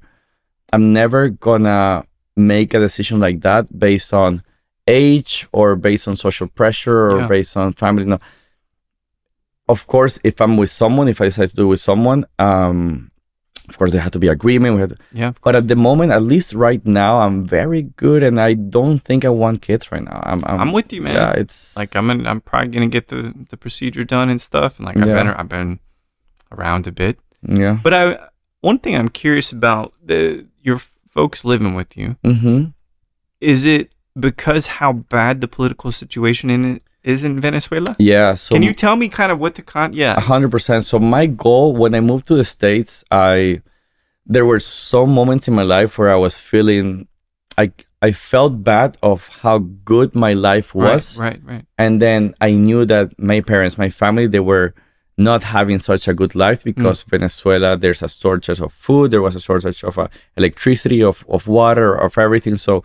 I'm never gonna make a decision like that based on age or based on social pressure or Yeah. based on family. No. Of course, if I'm with someone, if I decide to do it with someone, um, of course there had to be agreement. We had to, Yeah. but at the moment, at least right now, I'm very good, and I don't think I want kids right now. I'm, I'm, I'm with you, man. Yeah, it's like I'm in, I'm probably gonna get the the procedure done and stuff. And like I've Yeah. been I've been around a bit. yeah. But I one thing I'm curious about the your folks living with you Mm-hmm. is it because how bad the political situation in it is in Venezuela? Yeah. So Can you tell me kind of what the con? Yeah. hundred percent. So my goal when I moved to the states, I there were some moments in my life where I was feeling I I felt bad of how good my life was, Right, right, right. and then I knew that my parents, my family, they were not having such a good life because Venezuela, there's a shortage of food, there was a shortage of uh, electricity, of, of water, of everything. So,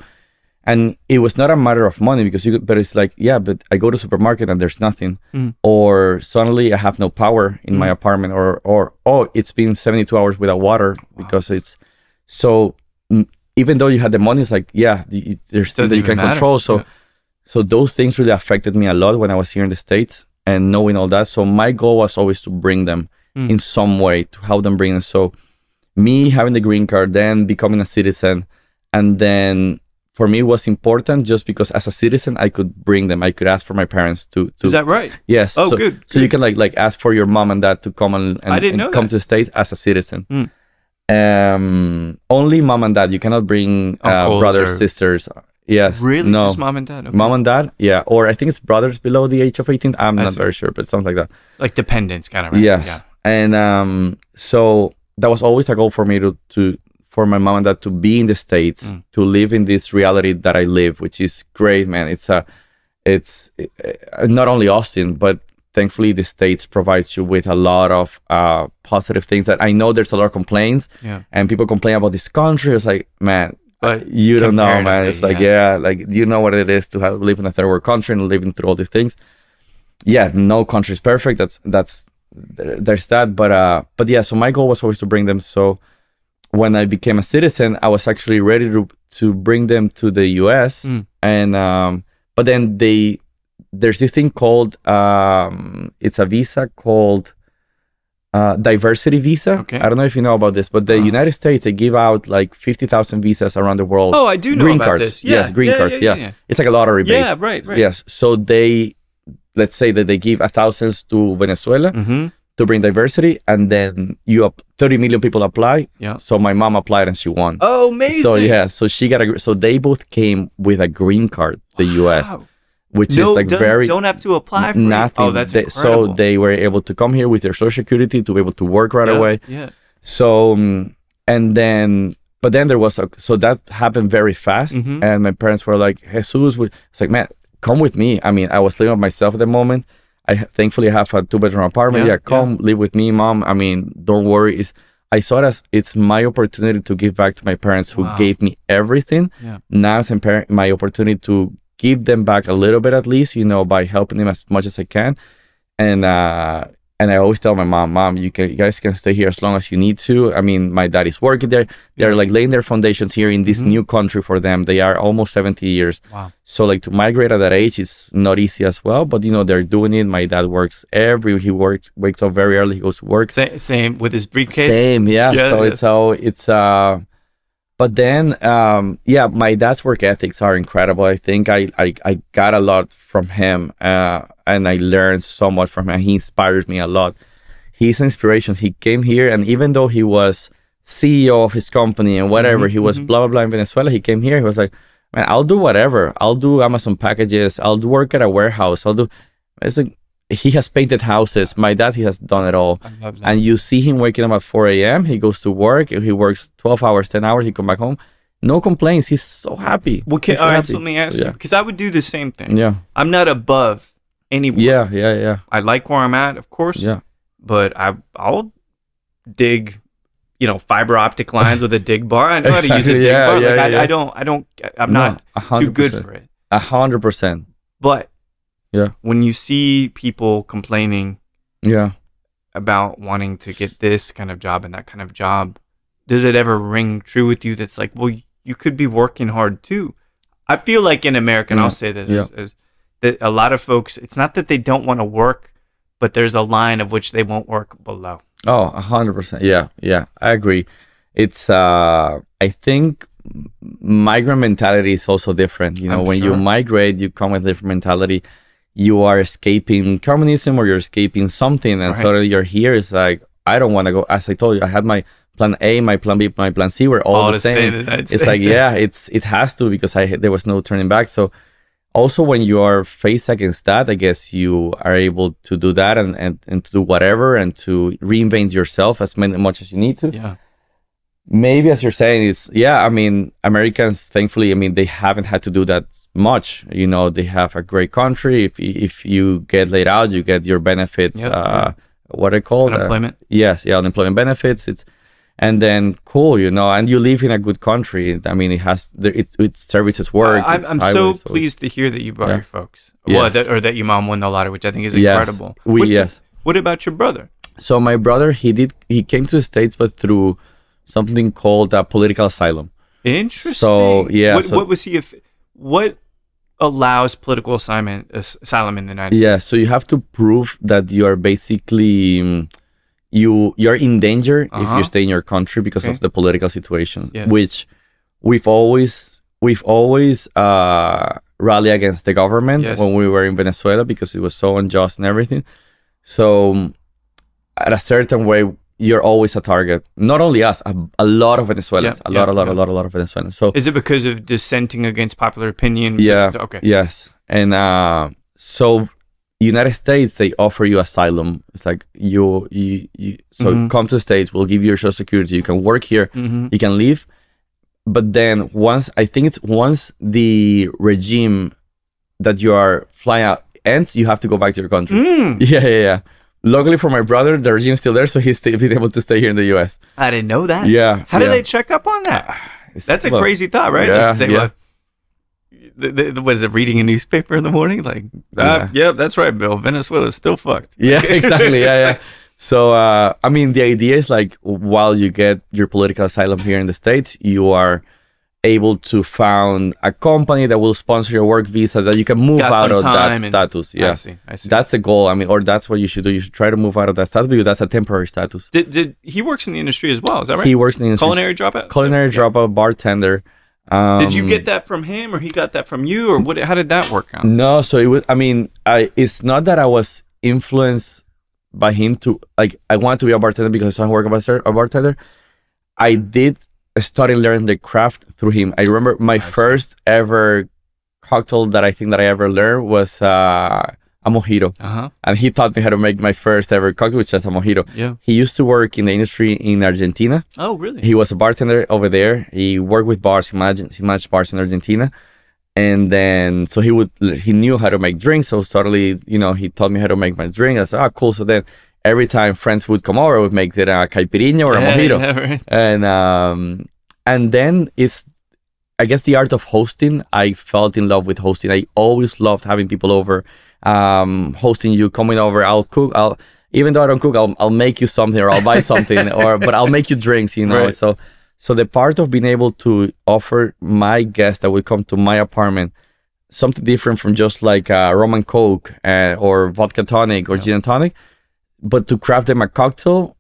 and it was not a matter of money because you, could, but it's like, yeah, but I go to supermarket and there's nothing, Mm. or suddenly I have no power in my apartment, or or oh, it's been 72 hours without water because it's so. mm, Even though you had the money, it's like yeah, there's things that you can matter. control. So Yeah. so those things really affected me a lot when I was here in the States and knowing all that. So my goal was always to bring them Mm. in some way, to help them bring them. So me having the green card, then becoming a citizen, and then for me it was important just because as a citizen I could bring them. I could ask for my parents to to Is that right? yes. Oh, so, good, So you can like like ask for your mom and dad to come and, and, and come that. to the States as a citizen. Mm. Um, only mom and dad. You cannot bring uh, brothers, or- sisters. Yes. Really? No. Just mom and dad? Okay. Mom and dad, yeah, or I think it's brothers below the age of eighteen. I'm I not see. very sure, but something like that. like dependents, kind of. Right? Yes. Yeah. and um, so that was always a goal for me to to for my mom and dad to be in the states, Mm. to live in this reality that I live, which is great, man. It's a, it's uh, not only Austin, but thankfully the states provides you with a lot of uh positive things. That I know there's a lot of complaints, Yeah. and people complain about this country. It's like, man, But you don't know, man. It's like, comparatively, yeah. like you know what it is to have live in a third world country and living through all these things. Yeah, no country is perfect. That's that's there's that, but uh, but yeah. So my goal was always to bring them. So when I became a citizen, I was actually ready to to bring them to the U.S. Mm. and um, but then they there's this thing called um, it's a visa called uh, diversity visa. Okay. I don't know if you know about this, but the Uh-huh. United States they give out like fifty thousand visas around the world. Oh, I do know green about cards. this. Yeah. Yes, green yeah, cards. Yeah. Yeah. It's like a lottery base. Yeah, right, right. Yes. So they, let's say that they give a thousands to Venezuela Mm-hmm. to bring diversity, and then you up thirty million people apply. Yeah. So my mom applied and she won. Oh, amazing. So yeah, so she got a. So they both came with a green card, to the U.S., Wow. Which no, is like don't, very don't have to apply for nothing. It. Oh, that's They- so they were able to come here with their social security to be able to work right yeah, away. Yeah. So um, and then but then there was a so that happened very fast Mhm. and my parents were like Jesus it's like man come with me I mean I was living by myself at the moment I thankfully have a two bedroom apartment Yeah, yeah, come live with me mom I mean don't worry it's I saw it as it's my opportunity to give back to my parents who Wow. gave me everything Yeah. now it's my opportunity to give them back a little bit at least you know by helping them as much as I can and uh and I always tell my mom, mom, you can you guys can stay here as long as you need to. I mean, my dad is working there. They're like laying their foundations here in this Mhm. new country for them. They are almost 70 years. Wow. So like to migrate at that age is not easy as well. But you know, they're doing it. My dad works every he works wakes up very early, he goes to work. Sa- same with his briefcase. Same, yeah. Yeah, so yeah. it's so it's uh but then um yeah, my dad's work ethics are incredible. I think I I, I got a lot from him uh and I learned so much from him. He inspires me a lot. he's an inspiration. He came here, and even though he was CEO of his company and whatever, Mhm, he was mhm. blah blah blah in Venezuela. He came here. He was like, man, I'll do whatever. I'll do Amazon packages. I'll do work at a warehouse. I'll do. It's like he has painted houses. My dad, he has done it all. I love that. And you see him waking up at 4 a.m. He goes to work. He works 12 hours, 10 hours. He come back home. No complaints. He's so happy. well, can, so all right, happy. so let me ask So, you because I would do the same thing. Yeah. I'm not above anyone. Yeah. Yeah. Yeah. I like where I'm at, of course. Yeah. but I I'll dig, you know, fiber optic lines with a dig bar. I know how to use a Exactly, dig yeah, bar. yeah, like I, yeah. I don't I don't I'm No, not too good for it. A hundred percent. But Yeah. when you see people complaining Yeah. about wanting to get this kind of job and that kind of job, does it ever ring true with you? That's like, well, you could be working hard too. I feel like in America, and Yeah, I'll say this, yeah. is, is that a lot of folks, it's not that they don't want to work, but there's a line of which they won't work below. Oh, a hundred percent. Yeah, yeah, I agree. It's uh I think migrant mentality is also different. You know, I'm when you migrate, you come with a different mentality. You are escaping communism or you're escaping something, and Right. suddenly you're here. It's like I don't want to go. As I told you, I had my plan A, my plan B, my plan C were all, All the to stay in same. United It's like yeah, it's it has to because I there was no turning back. So also when you are faced against that, I guess you are able to do that and, and, and to do whatever and to reinvent yourself as many, much as you need to. Yeah. Maybe as you're saying, it's yeah. I mean, Americans, thankfully, I mean, they haven't had to do that much. You know, they have a great country. If if you get laid out, you get your benefits. Yep, uh, What are called? Uh, Unemployment. yes, yeah, unemployment benefits. It's and then cool, you know, and you live in a good country. I mean, it has the it, it services work. I'm, I'm so pleased to hear that you brought Yeah. your folks. Well, that, or that your mom won the lottery, which I think is Yes, incredible. we- What's- yes. What about your brother? So my brother, he did he came to the states, but through something called a political asylum. Interesting. So yeah, What, so- what was he? If, what allows political assignment as- asylum in the United States? Yeah, so you have to prove that you are basically um, you you're in danger if Uh-huh. you stay in your country because Okay. of the political situation, Yes. which we've always we've always uh, rally against the government Yes. when we were in Venezuela because it was so unjust and everything. So um, at a certain way, you're always a target. Not only us, a, a lot of Venezuelans, Yeah, a lot, yeah, a lot, yeah. a lot, a lot of Venezuelans. So Is it because of dissenting against popular opinion? yeah. Okay. Yes. And uh, so United States they offer you asylum. It's like you you, you so Mhm. come to the States, we'll give you your social security. You can work here, hmm you can leave. But then once I think it's once the regime that you are flying out ends, you have to go back to your country. Mm, <laughs> Yeah, yeah, yeah. Luckily for my brother, the regime's still there, so he's still <laughs> been able to stay here in the US. I didn't know that. Yeah. How do they check up on that? <sighs> That's a well, crazy thought, right? yeah, like say, yeah. well, the, the, was it reading a newspaper in the morning? Like, Yeah. uh, yeah, that's right, Bill. Venezuela's still fucked. <laughs> Yeah, <laughs> exactly. Yeah, yeah. So, uh, I mean, the idea is like while you get your political asylum here in the States, you are able to found a company that will sponsor your work visa that you can move Got out of that status. I Yeah. see. I see. That's the goal. I mean, or that's what you should do. You should try to move out of that status because that's a temporary status. did, did he works in the industry as well? Is that right? He works in the industry. Culinary dropout. culinary dropout, bartender. Um, Did you get that from him, or he got that from you, or what? How did that work out? No, so it was. I mean, I. It's not that I was influenced by him to like. I wanted to be a bartender because I saw him work as a bartender. I did study learning the craft through him. I remember my see. first ever cocktail that I think that I ever learned was uh, a mojito, Uh huh. and he taught me how to make my first ever cocktail, which is a mojito. Yeah. He used to work in the industry in Argentina. Oh, really? He was a bartender over there. He worked with bars. He managed, he managed bars in Argentina. And then, so he would, he knew how to make drinks. So totally, you know, he taught me how to make my drink. I said, oh, cool. So then every time friends would come over, I would make it a caipirinha or a Yeah, mojito. yeah, <laughs> right. And, um, and then it's, I guess the art of hosting, I felt in love with hosting. I always loved having people over, um, hosting you, coming over. I'll cook. I'll, even though I don't cook, I'll, I'll make you something or I'll buy <laughs> something or, but I'll make you drinks, you know? Right. So, so the part of being able to offer my guests that would come to my apartment something different from just like uh, rum and coke uh, or vodka tonic or Yeah. gin and tonic, but to craft them a cocktail,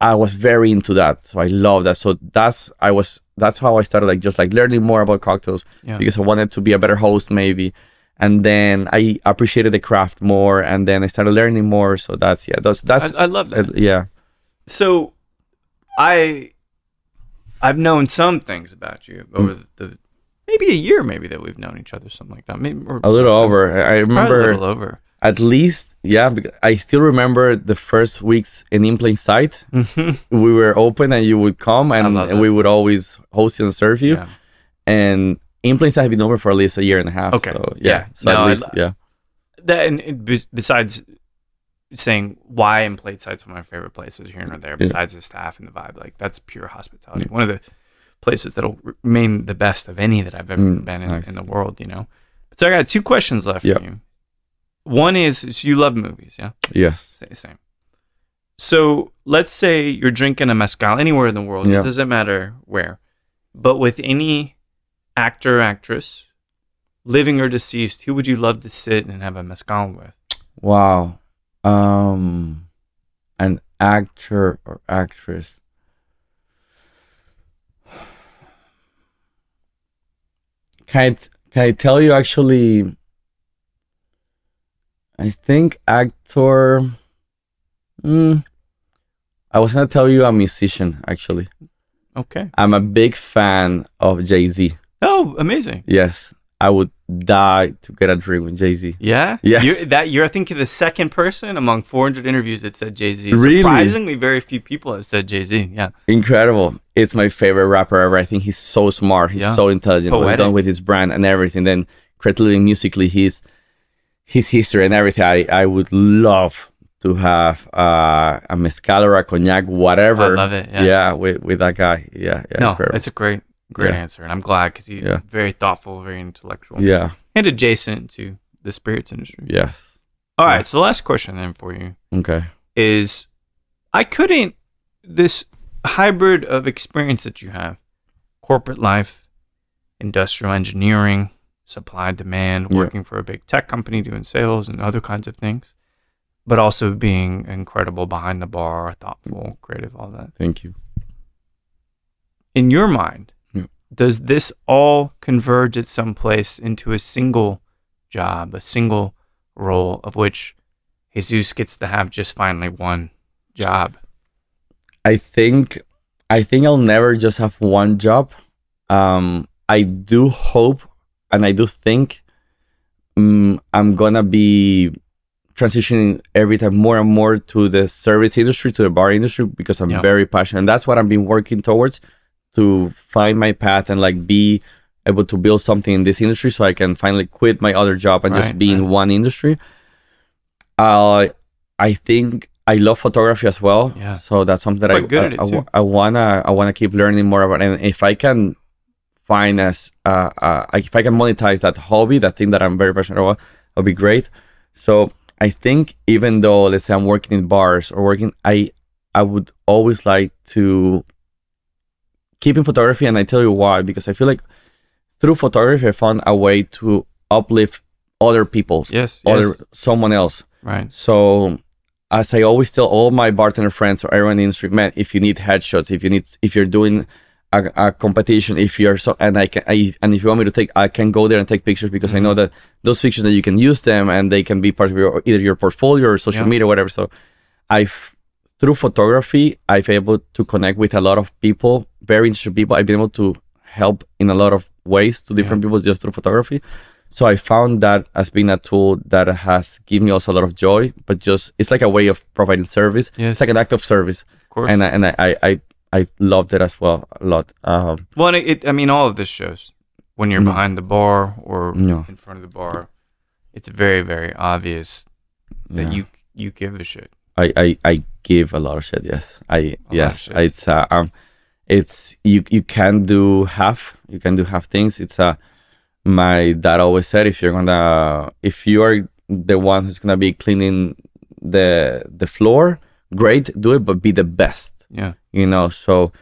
I was very into that. So I love that. So that's I was that's how I started like just like learning more about cocktails Yeah. because I wanted to be a better host maybe. and then I appreciated the craft more, and then I started learning more. So that's yeah, that's that's I, I love that. uh, yeah, so I I've known some things about you Mm. over the, the maybe a year maybe that we've known each other something like that maybe a little over. I I something. Probably remember a little over at least yeah. I still remember the first weeks in in plain sight. Mhm. We were open, and you would come, and, and we would always host you and serve you. yeah. And in plain sight had been open for at least a year and a half. Okay. So, Yeah. yeah. So No, at least lo- yeah. that and, and bes- besides saying why in sight's one of my favorite places here and there besides the staff and the vibe like that's pure hospitality one of the places that'll remain the best of any that i've ever Mm, been in, nice. in the world you know so i got two questions left Yeah. for you one is, you love movies yeah Yes. Same. So let's say you're drinking a mezcal anywhere in the world. Yeah. It doesn't matter where. But with any actor, actress, living or deceased, who would you love to sit and have a mezcal with? Wow. Um an actor or actress. Can I, t- can I tell you actually I think actor mm, I was gonna tell you a musician actually. Okay. I'm a big fan of Jay Z. Oh, amazing. Yes. I would die to get a drink with Jay Z. Yeah. Yes. You're, that you're I think the second person among 400 interviews that said Jay Z. Really? Surprisingly, very few people have said Jay Z. Yeah. incredible. It's my favorite rapper ever. I think he's so smart. He's Yeah. so intelligent. What he's done with his brand and everything. Then creatively musically, his his history and everything. I, I would love to have uh, a mezcal or a cognac, whatever. I love it. Yeah. with, with that guy. Yeah, yeah, no, incredible. it's a great, great Yeah. answer, and I'm glad because he's Yeah. very thoughtful, very intellectual, yeah, and adjacent to the spirits industry. yes. All right. Yeah. right. So last question then for you Okay. is, I couldn't this hybrid of experience that you have, corporate life, industrial engineering, supply demand, Yeah. working for a big tech company doing sales and other kinds of things, but also being incredible behind the bar, thoughtful, creative, all that. Thank you. In your mind, Yeah. does this all converge at some place into a single job, a single role of which Jesus gets to have just finally one job? I think I think I'll never just have one job. Um, I do hope and I do think um, I'm gonna be transitioning every time more and more to the service industry, to the bar industry, because I'm very passionate. And that's what I've been working towards to find my path and like be able to build something in this industry so I can finally quit my other job and just Right, be in one industry. Uh, I think I love photography as well. Yeah. So that's something that I, Quite I, I. I wanna I wanna keep learning more about. And if I can find as uh, uh if I can monetize that hobby, that thing that I'm very passionate about, it'll be great. So I think even though let's say I'm working in bars or working, I I would always like to keep in photography, and I tell you why because I feel like through photography I found a way to uplift other people, Yes. other yes. someone else. Right. So as I always tell all my bartender friends or everyone in the industry, man, if you need headshots, if you need, if you're doing a, a competition, if you're so, and I can, I, and if you want me to take, I can go there and take pictures because I know mm-hmm. that those pictures that you can use them and they can be part of your either your portfolio or social Yeah. media, whatever. So I've through photography, I've able to connect with a lot of people, very interesting people. I've been able to help in a lot of ways to different people just through photography. So I found that as being a tool that has given me also a lot of joy, but just it's like a way of providing service. Yes. It's like an act of service, Of course. and I, and I, I I loved it as well a lot. Um, well, it, it, I mean, all of this shows when you're Mm. behind the bar or No. in front of the bar, it's very, very obvious that yeah. you you give a shit. I, I I give a lot of shit. Yes, I A yes. shit. It's uh, um, it's you you can do half. You can do half things. It's uh, my dad always said if you're gonna if you are the one who's gonna be cleaning the the floor, great, do it, but be the best. Yeah. You know, so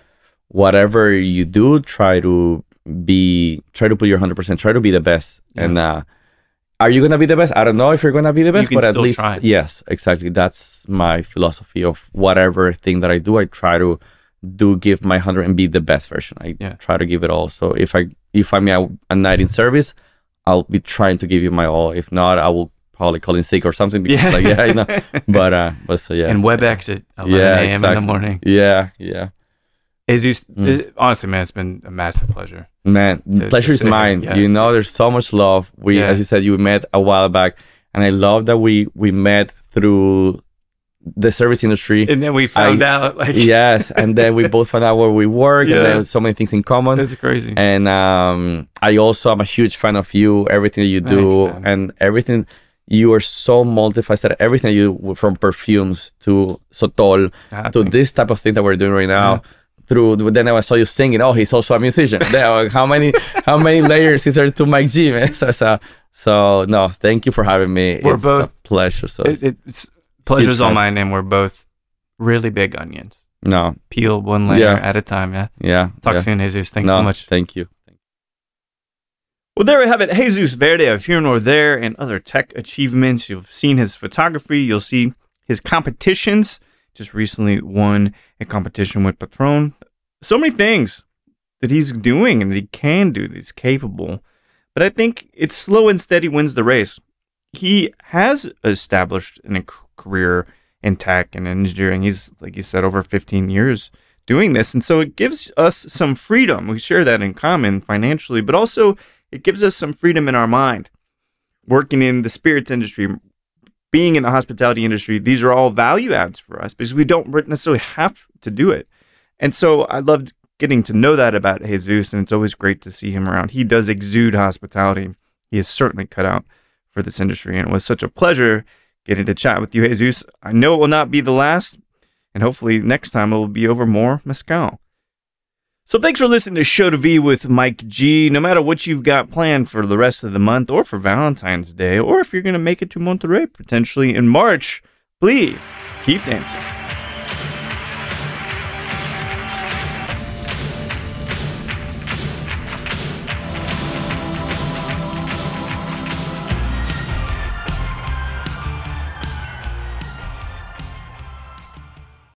whatever you do, try to be try to put your hundred percent. Try to be the best. Yeah. And uh, are you gonna be the best? I don't know if you're gonna be the best, but at least try. yes, exactly. That's my philosophy of whatever thing that I do. I try to do give my hundred and be the best version. I Yeah. try to give it all. So if I if I'm a, a night in service, I'll be trying to give you my all. If not, I will probably calling sick or something. Because, Yeah. like, yeah, you know. <laughs> But uh, but so yeah. And WebEx at 11 Yeah, a.m. in exactly. the morning. Yeah, yeah. Jesus, Mm. it- honestly, man, it's been a massive pleasure. Man, to pleasure is mine. yeah. You know, there's so much love. We, Yeah. as you said, you met a while back, and I love that we we met through the service industry. And then we found out, like, <laughs> yes, <laughs> and then we both found out where we work, Yeah. and then so many things in common. that's crazy. And um, I also am a huge fan of you, everything that you do, Thanks, and everything. You are so multifaceted. Everything you do, from perfumes to sotol Ah, to thanks. this type of thing that we're doing right now. Yeah. Through then I saw you singing. Oh, he's also a musician. <laughs> How many how many layers is there to Mike G? Man? <laughs> So, so, so no, thank you for having me. We're it's both- a pleasure. So It, it, it's pleasure's all mine, and we're both really big onions. no, Peel one layer Yeah. at a time. Yeah. yeah, Talk yeah. soon, Jesus. Thanks no, so much. Thank you. Well, there we have it. Jesus Verde of Here Nor There and other tech achievements. You've seen his photography. You'll see his competitions. Just recently won a competition with Patron. So many things that he's doing and that he can do, that he's capable. But I think it's slow and steady wins the race. He has established a career in tech and engineering. He's, like you said, over 15 years doing this. And so it gives us some freedom. We share that in common financially, but also it gives us some freedom in our mind. Working in the spirits industry, being in the hospitality industry, these are all value adds for us because we don't necessarily have to do it. And so I loved getting to know that about Jesus, and it's always great to see him around. He does exude hospitality. He is certainly cut out for this industry, and it was such a pleasure getting to chat with you, Jesus. I know it will not be the last, and hopefully next time it will be over more mezcal. So thanks for listening to Show to V with Mike G. No matter what you've got planned for the rest of the month or for Valentine's Day, or if you're going to make it to Monterey potentially in March, please keep dancing.